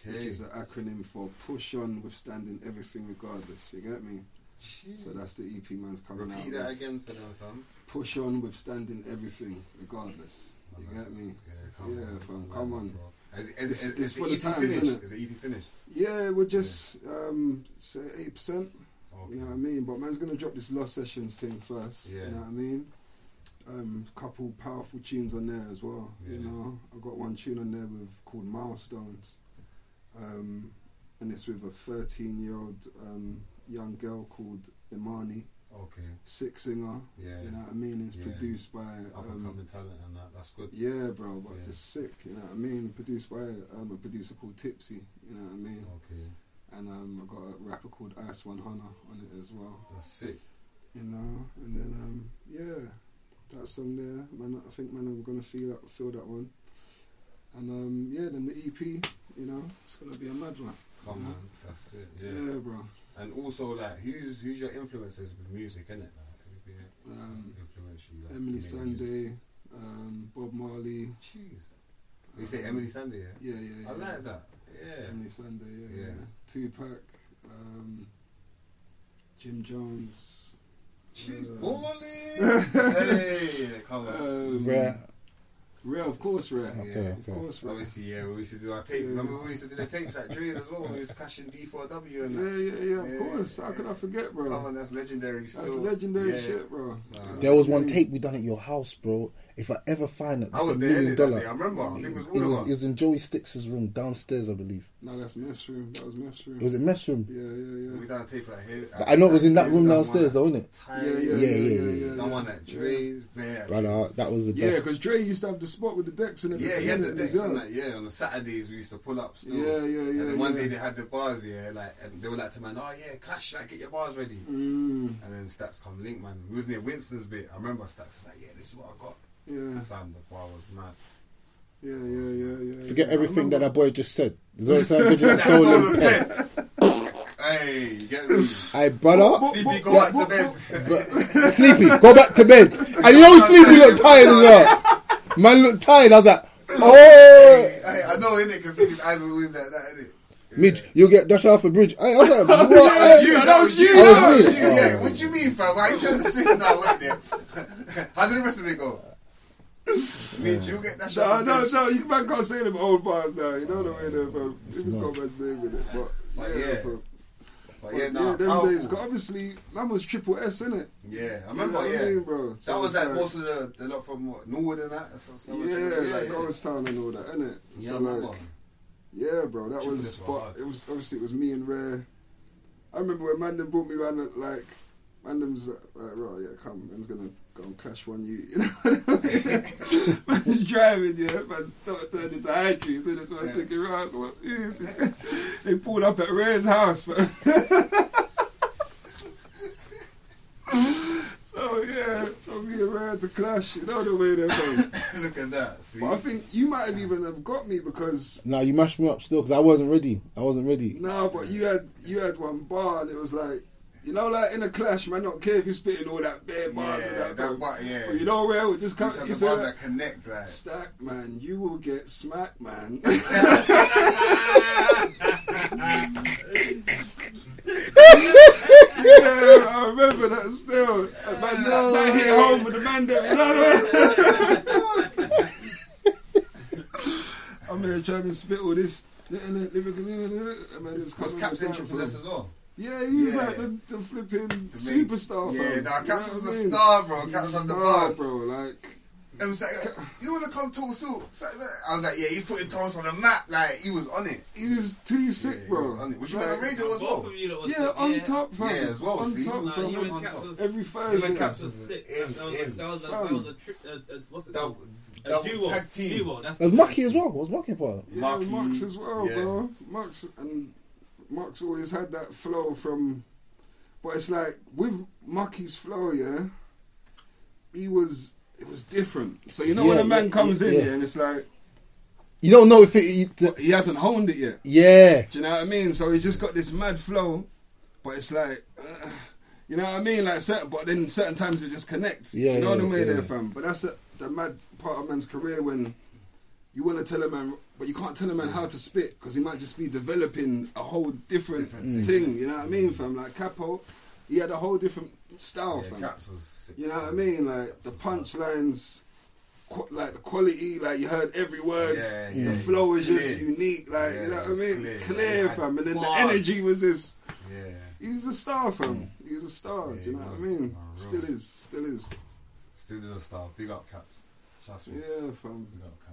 which is an acronym for Push On Withstanding Everything Regardless. You get me? Jeez. So that's the EP man's coming out. Repeat that with. again for them, fam. Push on withstanding everything regardless. You get me? Yeah, come Yeah, on, fam, come on. Is, is, is, It's- is, it's is for the the times, finished? innit? Is the EP finished? Yeah, we're just um, say eight percent. Okay. You know what I mean? But man's gonna drop this Lost Sessions thing first. Yeah. You know what I mean? Um, couple powerful tunes on there as well. You know, I've got one tune on there with called Milestones, um, and it's with a 13 year old um, young girl called Imani, Okay. sick singer. Yeah. You know what I mean? It's Yeah. produced by Up and um, coming talent and that. That's good. yeah, bro, but Yeah. just sick. You know what I mean? Produced by um, a producer called Tipsy. You know what I mean? Okay. And um, I got a rapper called Ice One Hunter on it as well. That's sick. you know. And then um, yeah, that song there, man. I think man, I'm gonna feel that, feel that one. And um, yeah, then the EP, you know, it's gonna be a mad one. Come you know? on. That's it. Yeah, Yeah. bro. And also, like, who's who's your influences with music, innit? Like, who be it? Um, influence you? Like, Emeli to make music? Sandé, um, Bob Marley. Jeez. You say um, Emeli Sandé, yeah? Yeah, yeah, yeah. I like that. Yeah. Emeli Sandé, yeah, yeah. Yeah. Tupac, um, Jim Jones. Jeez, uh, Wally! hey, come on. Um, Rare. Rare, of course, rare. Okay, Yeah. Of okay. course, rare. Obviously, yeah, we used to do our tape. Yeah. Remember when we used to do the tapes at Dre's as well? We used to cash in D4W and Yeah, that. yeah, yeah, of Yeah. course. How could I forget, bro? Come on, that's legendary still. That's legendary Yeah. shit, bro. Nah. There was one tape we done at your house, bro. If I ever find it, I that's was a million innit, that dollar. day. I remember. I think it was It was, of it was in Joey Stix's room downstairs, I believe. No, that's Meth's room. That was Meth's room. It was in Meth's room. Yeah, yeah, We yeah. done a tape at here. But I know it was in that room downstairs, though, wasn't it? Yeah, yeah, Yeah, yeah. That one at Dre's. Yeah, Brother, that was the best. Yeah, because Dre used to have the spot with the decks and everything. Yeah, he had the decks and that. Yeah, on the Saturdays we used to pull up still. Yeah, yeah, yeah. And then one day they had the bars, yeah, like, and they were like to man, oh yeah, Clash, like, get your bars ready. Mm, And then Stats come link, man. We was near Winston's bit. I remember Stats like, yeah, this is what I got. Yeah, Fam, the bar was mad. yeah, yeah, yeah, yeah. Forget yeah. everything that that boy just said. Don't sound good, you got stolen pen. Hey, you get me? Hey, brother. Sleepy, go back to bed. Sleepy, go back to bed. And you know Sleepy look tired as well. Man look tired. I was like, oh. Hey, I know, innit? Because his eyes were always like that, innit? Midge, you'll get dashed off a bridge. Hey, I was like, what? That was Hey, you, that was you, That was that was me. you. Oh. Yeah, what you mean, fam? Why are you trying to sit now? Wait there. How did the rest of it go? Mitch, you get that No, shot. no, no. You man can't say them old bars now. You know the way they're from. It was got man's name with it, but But yeah, yeah. fam. But But yeah, yeah, them powerful. days. 'cause obviously, man was triple S, innit? Yeah, I You know remember, what yeah. I mean, bro. That was it's like most of the, the lot from what, Norwood and that? So, so yeah, like yeah. Goldstown and all that, innit? Yeah, so like, yeah, bro, that Triple was. But it was obviously it was me and Rare. I remember when Mandem brought me around, like Mandem's like, right, yeah, come, man's gonna go and clash one you, you know. What I mean? man's driving, yeah, man's t- turned into high trees, and so I was Yeah. thinking, right, so what is this? they pulled up at Rare's house, man. so yeah, so me and Rare had to clash, you know the way they're going. Look at that. See? But I think you might have even have got me because Nah, you mashed me up still because I wasn't ready. I wasn't ready. no, but you had you had one bar and it was like You know, like in a clash, man, not care if you're spitting all that bare bars and Yeah, that. that fam. part, yeah. But you know where it just come. These are You the bars that, that connect, like. Stack, man, you will get smacked, man. yeah, I remember that still. And Man, that, that hit home with the man there. You know what I mean? I'm here trying to spit all this. And man, it's Was coming Caps down infamous from- as well? Yeah, he was Yeah. like the, the flipping The superstar. Yeah, fam. nah, You Caps was what I a mean? star, bro. He's Caps a on the star, bro. Like, I was like, you want to come talk suit? I was like, yeah, he's putting Toast on the map. Like, he was on it. he was too sick, Yeah, he bro. was on it. Was you Like, on the radio as well? Both of you lot was Yeah, sick, on yeah. top, fam. Yeah, as well, On see? top, Nah, fam. you and on Caps top. was Every you Thursday. and Caps man. was sick. Him, That was a- him. that was a Fam. that was a tri- a- a- what's it Double- called? A double duo. tag team. Duo. That's Was the Mucky tag as team. well? Was Mucky part? of it? Yeah, Marky, Max as well, yeah. bro. Max and Max always had that flow from, but it's like with Mucky's flow, yeah. He was, it was different. So you know when a man yeah, comes in yeah. here and it's like You don't know if it. it he hasn't honed it yet. yeah. Do you know what I mean? So he's just got this mad flow, but it's like, uh, you know what I mean? Like, certain, but then certain times it just connects. Yeah, you know yeah, the way yeah. there, fam. But that's a, the mad part of man's career when you want to tell a man, but you can't tell a man how to spit because he might just be developing a whole different, Different thing. You know what I mean, fam? Like Capo, he had a whole different style, Yeah, fam. Was. You know what I mean? Like the punchlines, qu- like the quality, like you heard every word. Yeah, the flow was just unique, like Yeah, you know what I mean? clear. Clear, fam. And then the energy was just. Yeah. He was a star, fam. Mm. He was a star. Yeah, do you know what I mean? Still is. Still is. Still is a star. Big up Caps. Trust me. Yeah, fam. Big up Caps.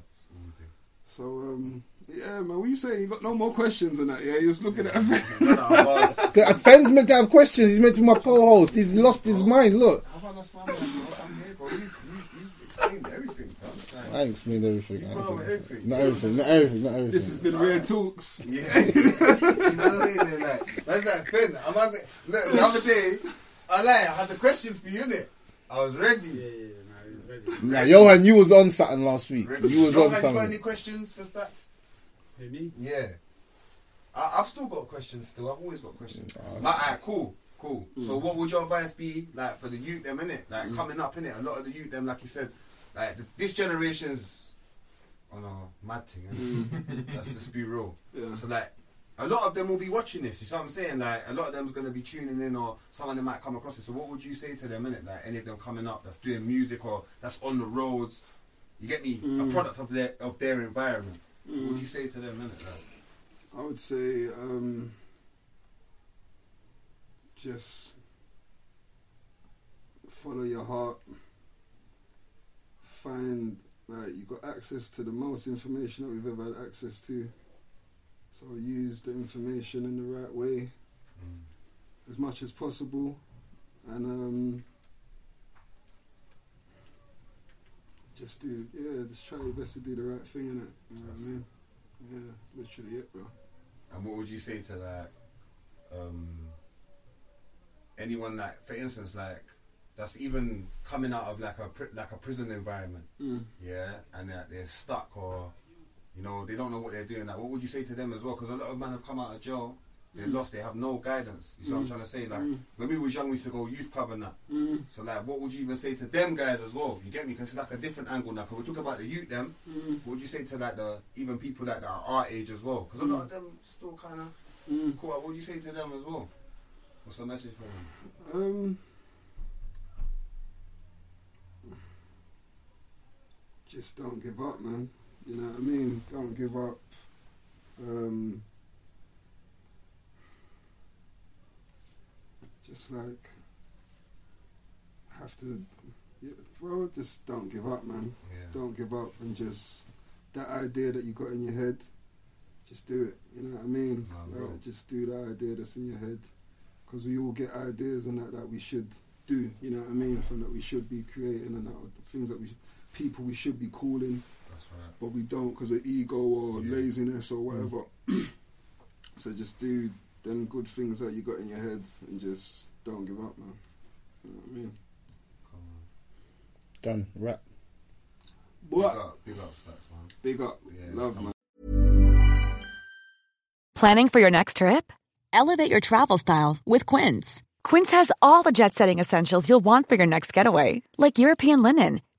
All day. So um, yeah, man. What you saying? You got no more questions than that? Yeah, you're just looking at. No, no, I. A friend's meant to have questions. He's meant to be my co-host. He's lost his mind. Look, Have I lost my mind? I'm here, bro. You've, you've, you've explained everything, fam. Like, I explained everything. You've gone over everything. Not everything. Not everything. Not everything. this has been rare talks. Yeah. you know what I mean? Like, that's that thing. I'm having, look, the other day, I lie, I had the questions for you, innit? I was ready. Yeah, yeah, nah, ready. Nah, Johan, you was on something last week. ready. You was Johan, on you got any questions for stats? Who, me? Yeah. I, I've still got questions still. I've always got questions. Ah, like, alright, cool. Cool. So hmm. what would your advice be like for the youth them innit? Like hmm. coming up innit? A lot of the youth them, like you said, like the, this generation's on a mad thing. innit? Hmm. Let's just be real. Yeah. So like a lot of them will be watching this. You see what I'm saying? Like a lot of them's gonna be tuning in, or some of them might come across it. So what would you say to them innit? Like any of them coming up that's doing music or that's on the roads. You get me? A product of their of their environment. What would you say to them innit? Like, I would say um, just follow your heart. Find like you got access to the most information that we've ever had access to. So use the information in the right way as much as possible, and um, just do yeah, just try your best to do the right thing in it. You know what I mean? Yeah, that's literally it, bro. And what would you say to like um, anyone like, for instance, like that's even coming out of like a pri- like a prison environment, Mm. yeah, and they're, they're stuck or you know they don't know what they're doing. Like, what would you say to them as well? Because a lot of men have come out of jail, they're lost, they have no guidance. You see what I'm trying to say? Like when we was young, we used to go youth club and that. Mm. So like, what would you even say to them guys as well? You get me? Because it's like a different angle now. Because we talk about the youth them. Mm. What would you say to like the even people like that are our age as well? Because a lot of them still kind of Mm. cool. What would you say to them as well? What's the message for them? Um, just don't give up, man. You know what I mean? Don't give up. Um, just like have to, yeah, bro. Just don't give up, man. Yeah. Don't give up and just that idea that you got in your head. Just do it. You know what I mean? Bro. Like, just do that idea that's in your head, because we all get ideas and that that we should do. You know what I mean? From that we should be creating and that things that we people we should be calling, right. but we don't because of ego or Yeah. laziness or whatever. Mm. so just do them good things that you got in your head and just don't give up, man. You know what I mean? Come on. Done. Rap. Big up, big up, stats, man. Big up, Yeah, love, man. Planning for your next trip? Elevate your travel style with Quince. Quince has all the jet setting essentials you'll want for your next getaway, like European linen,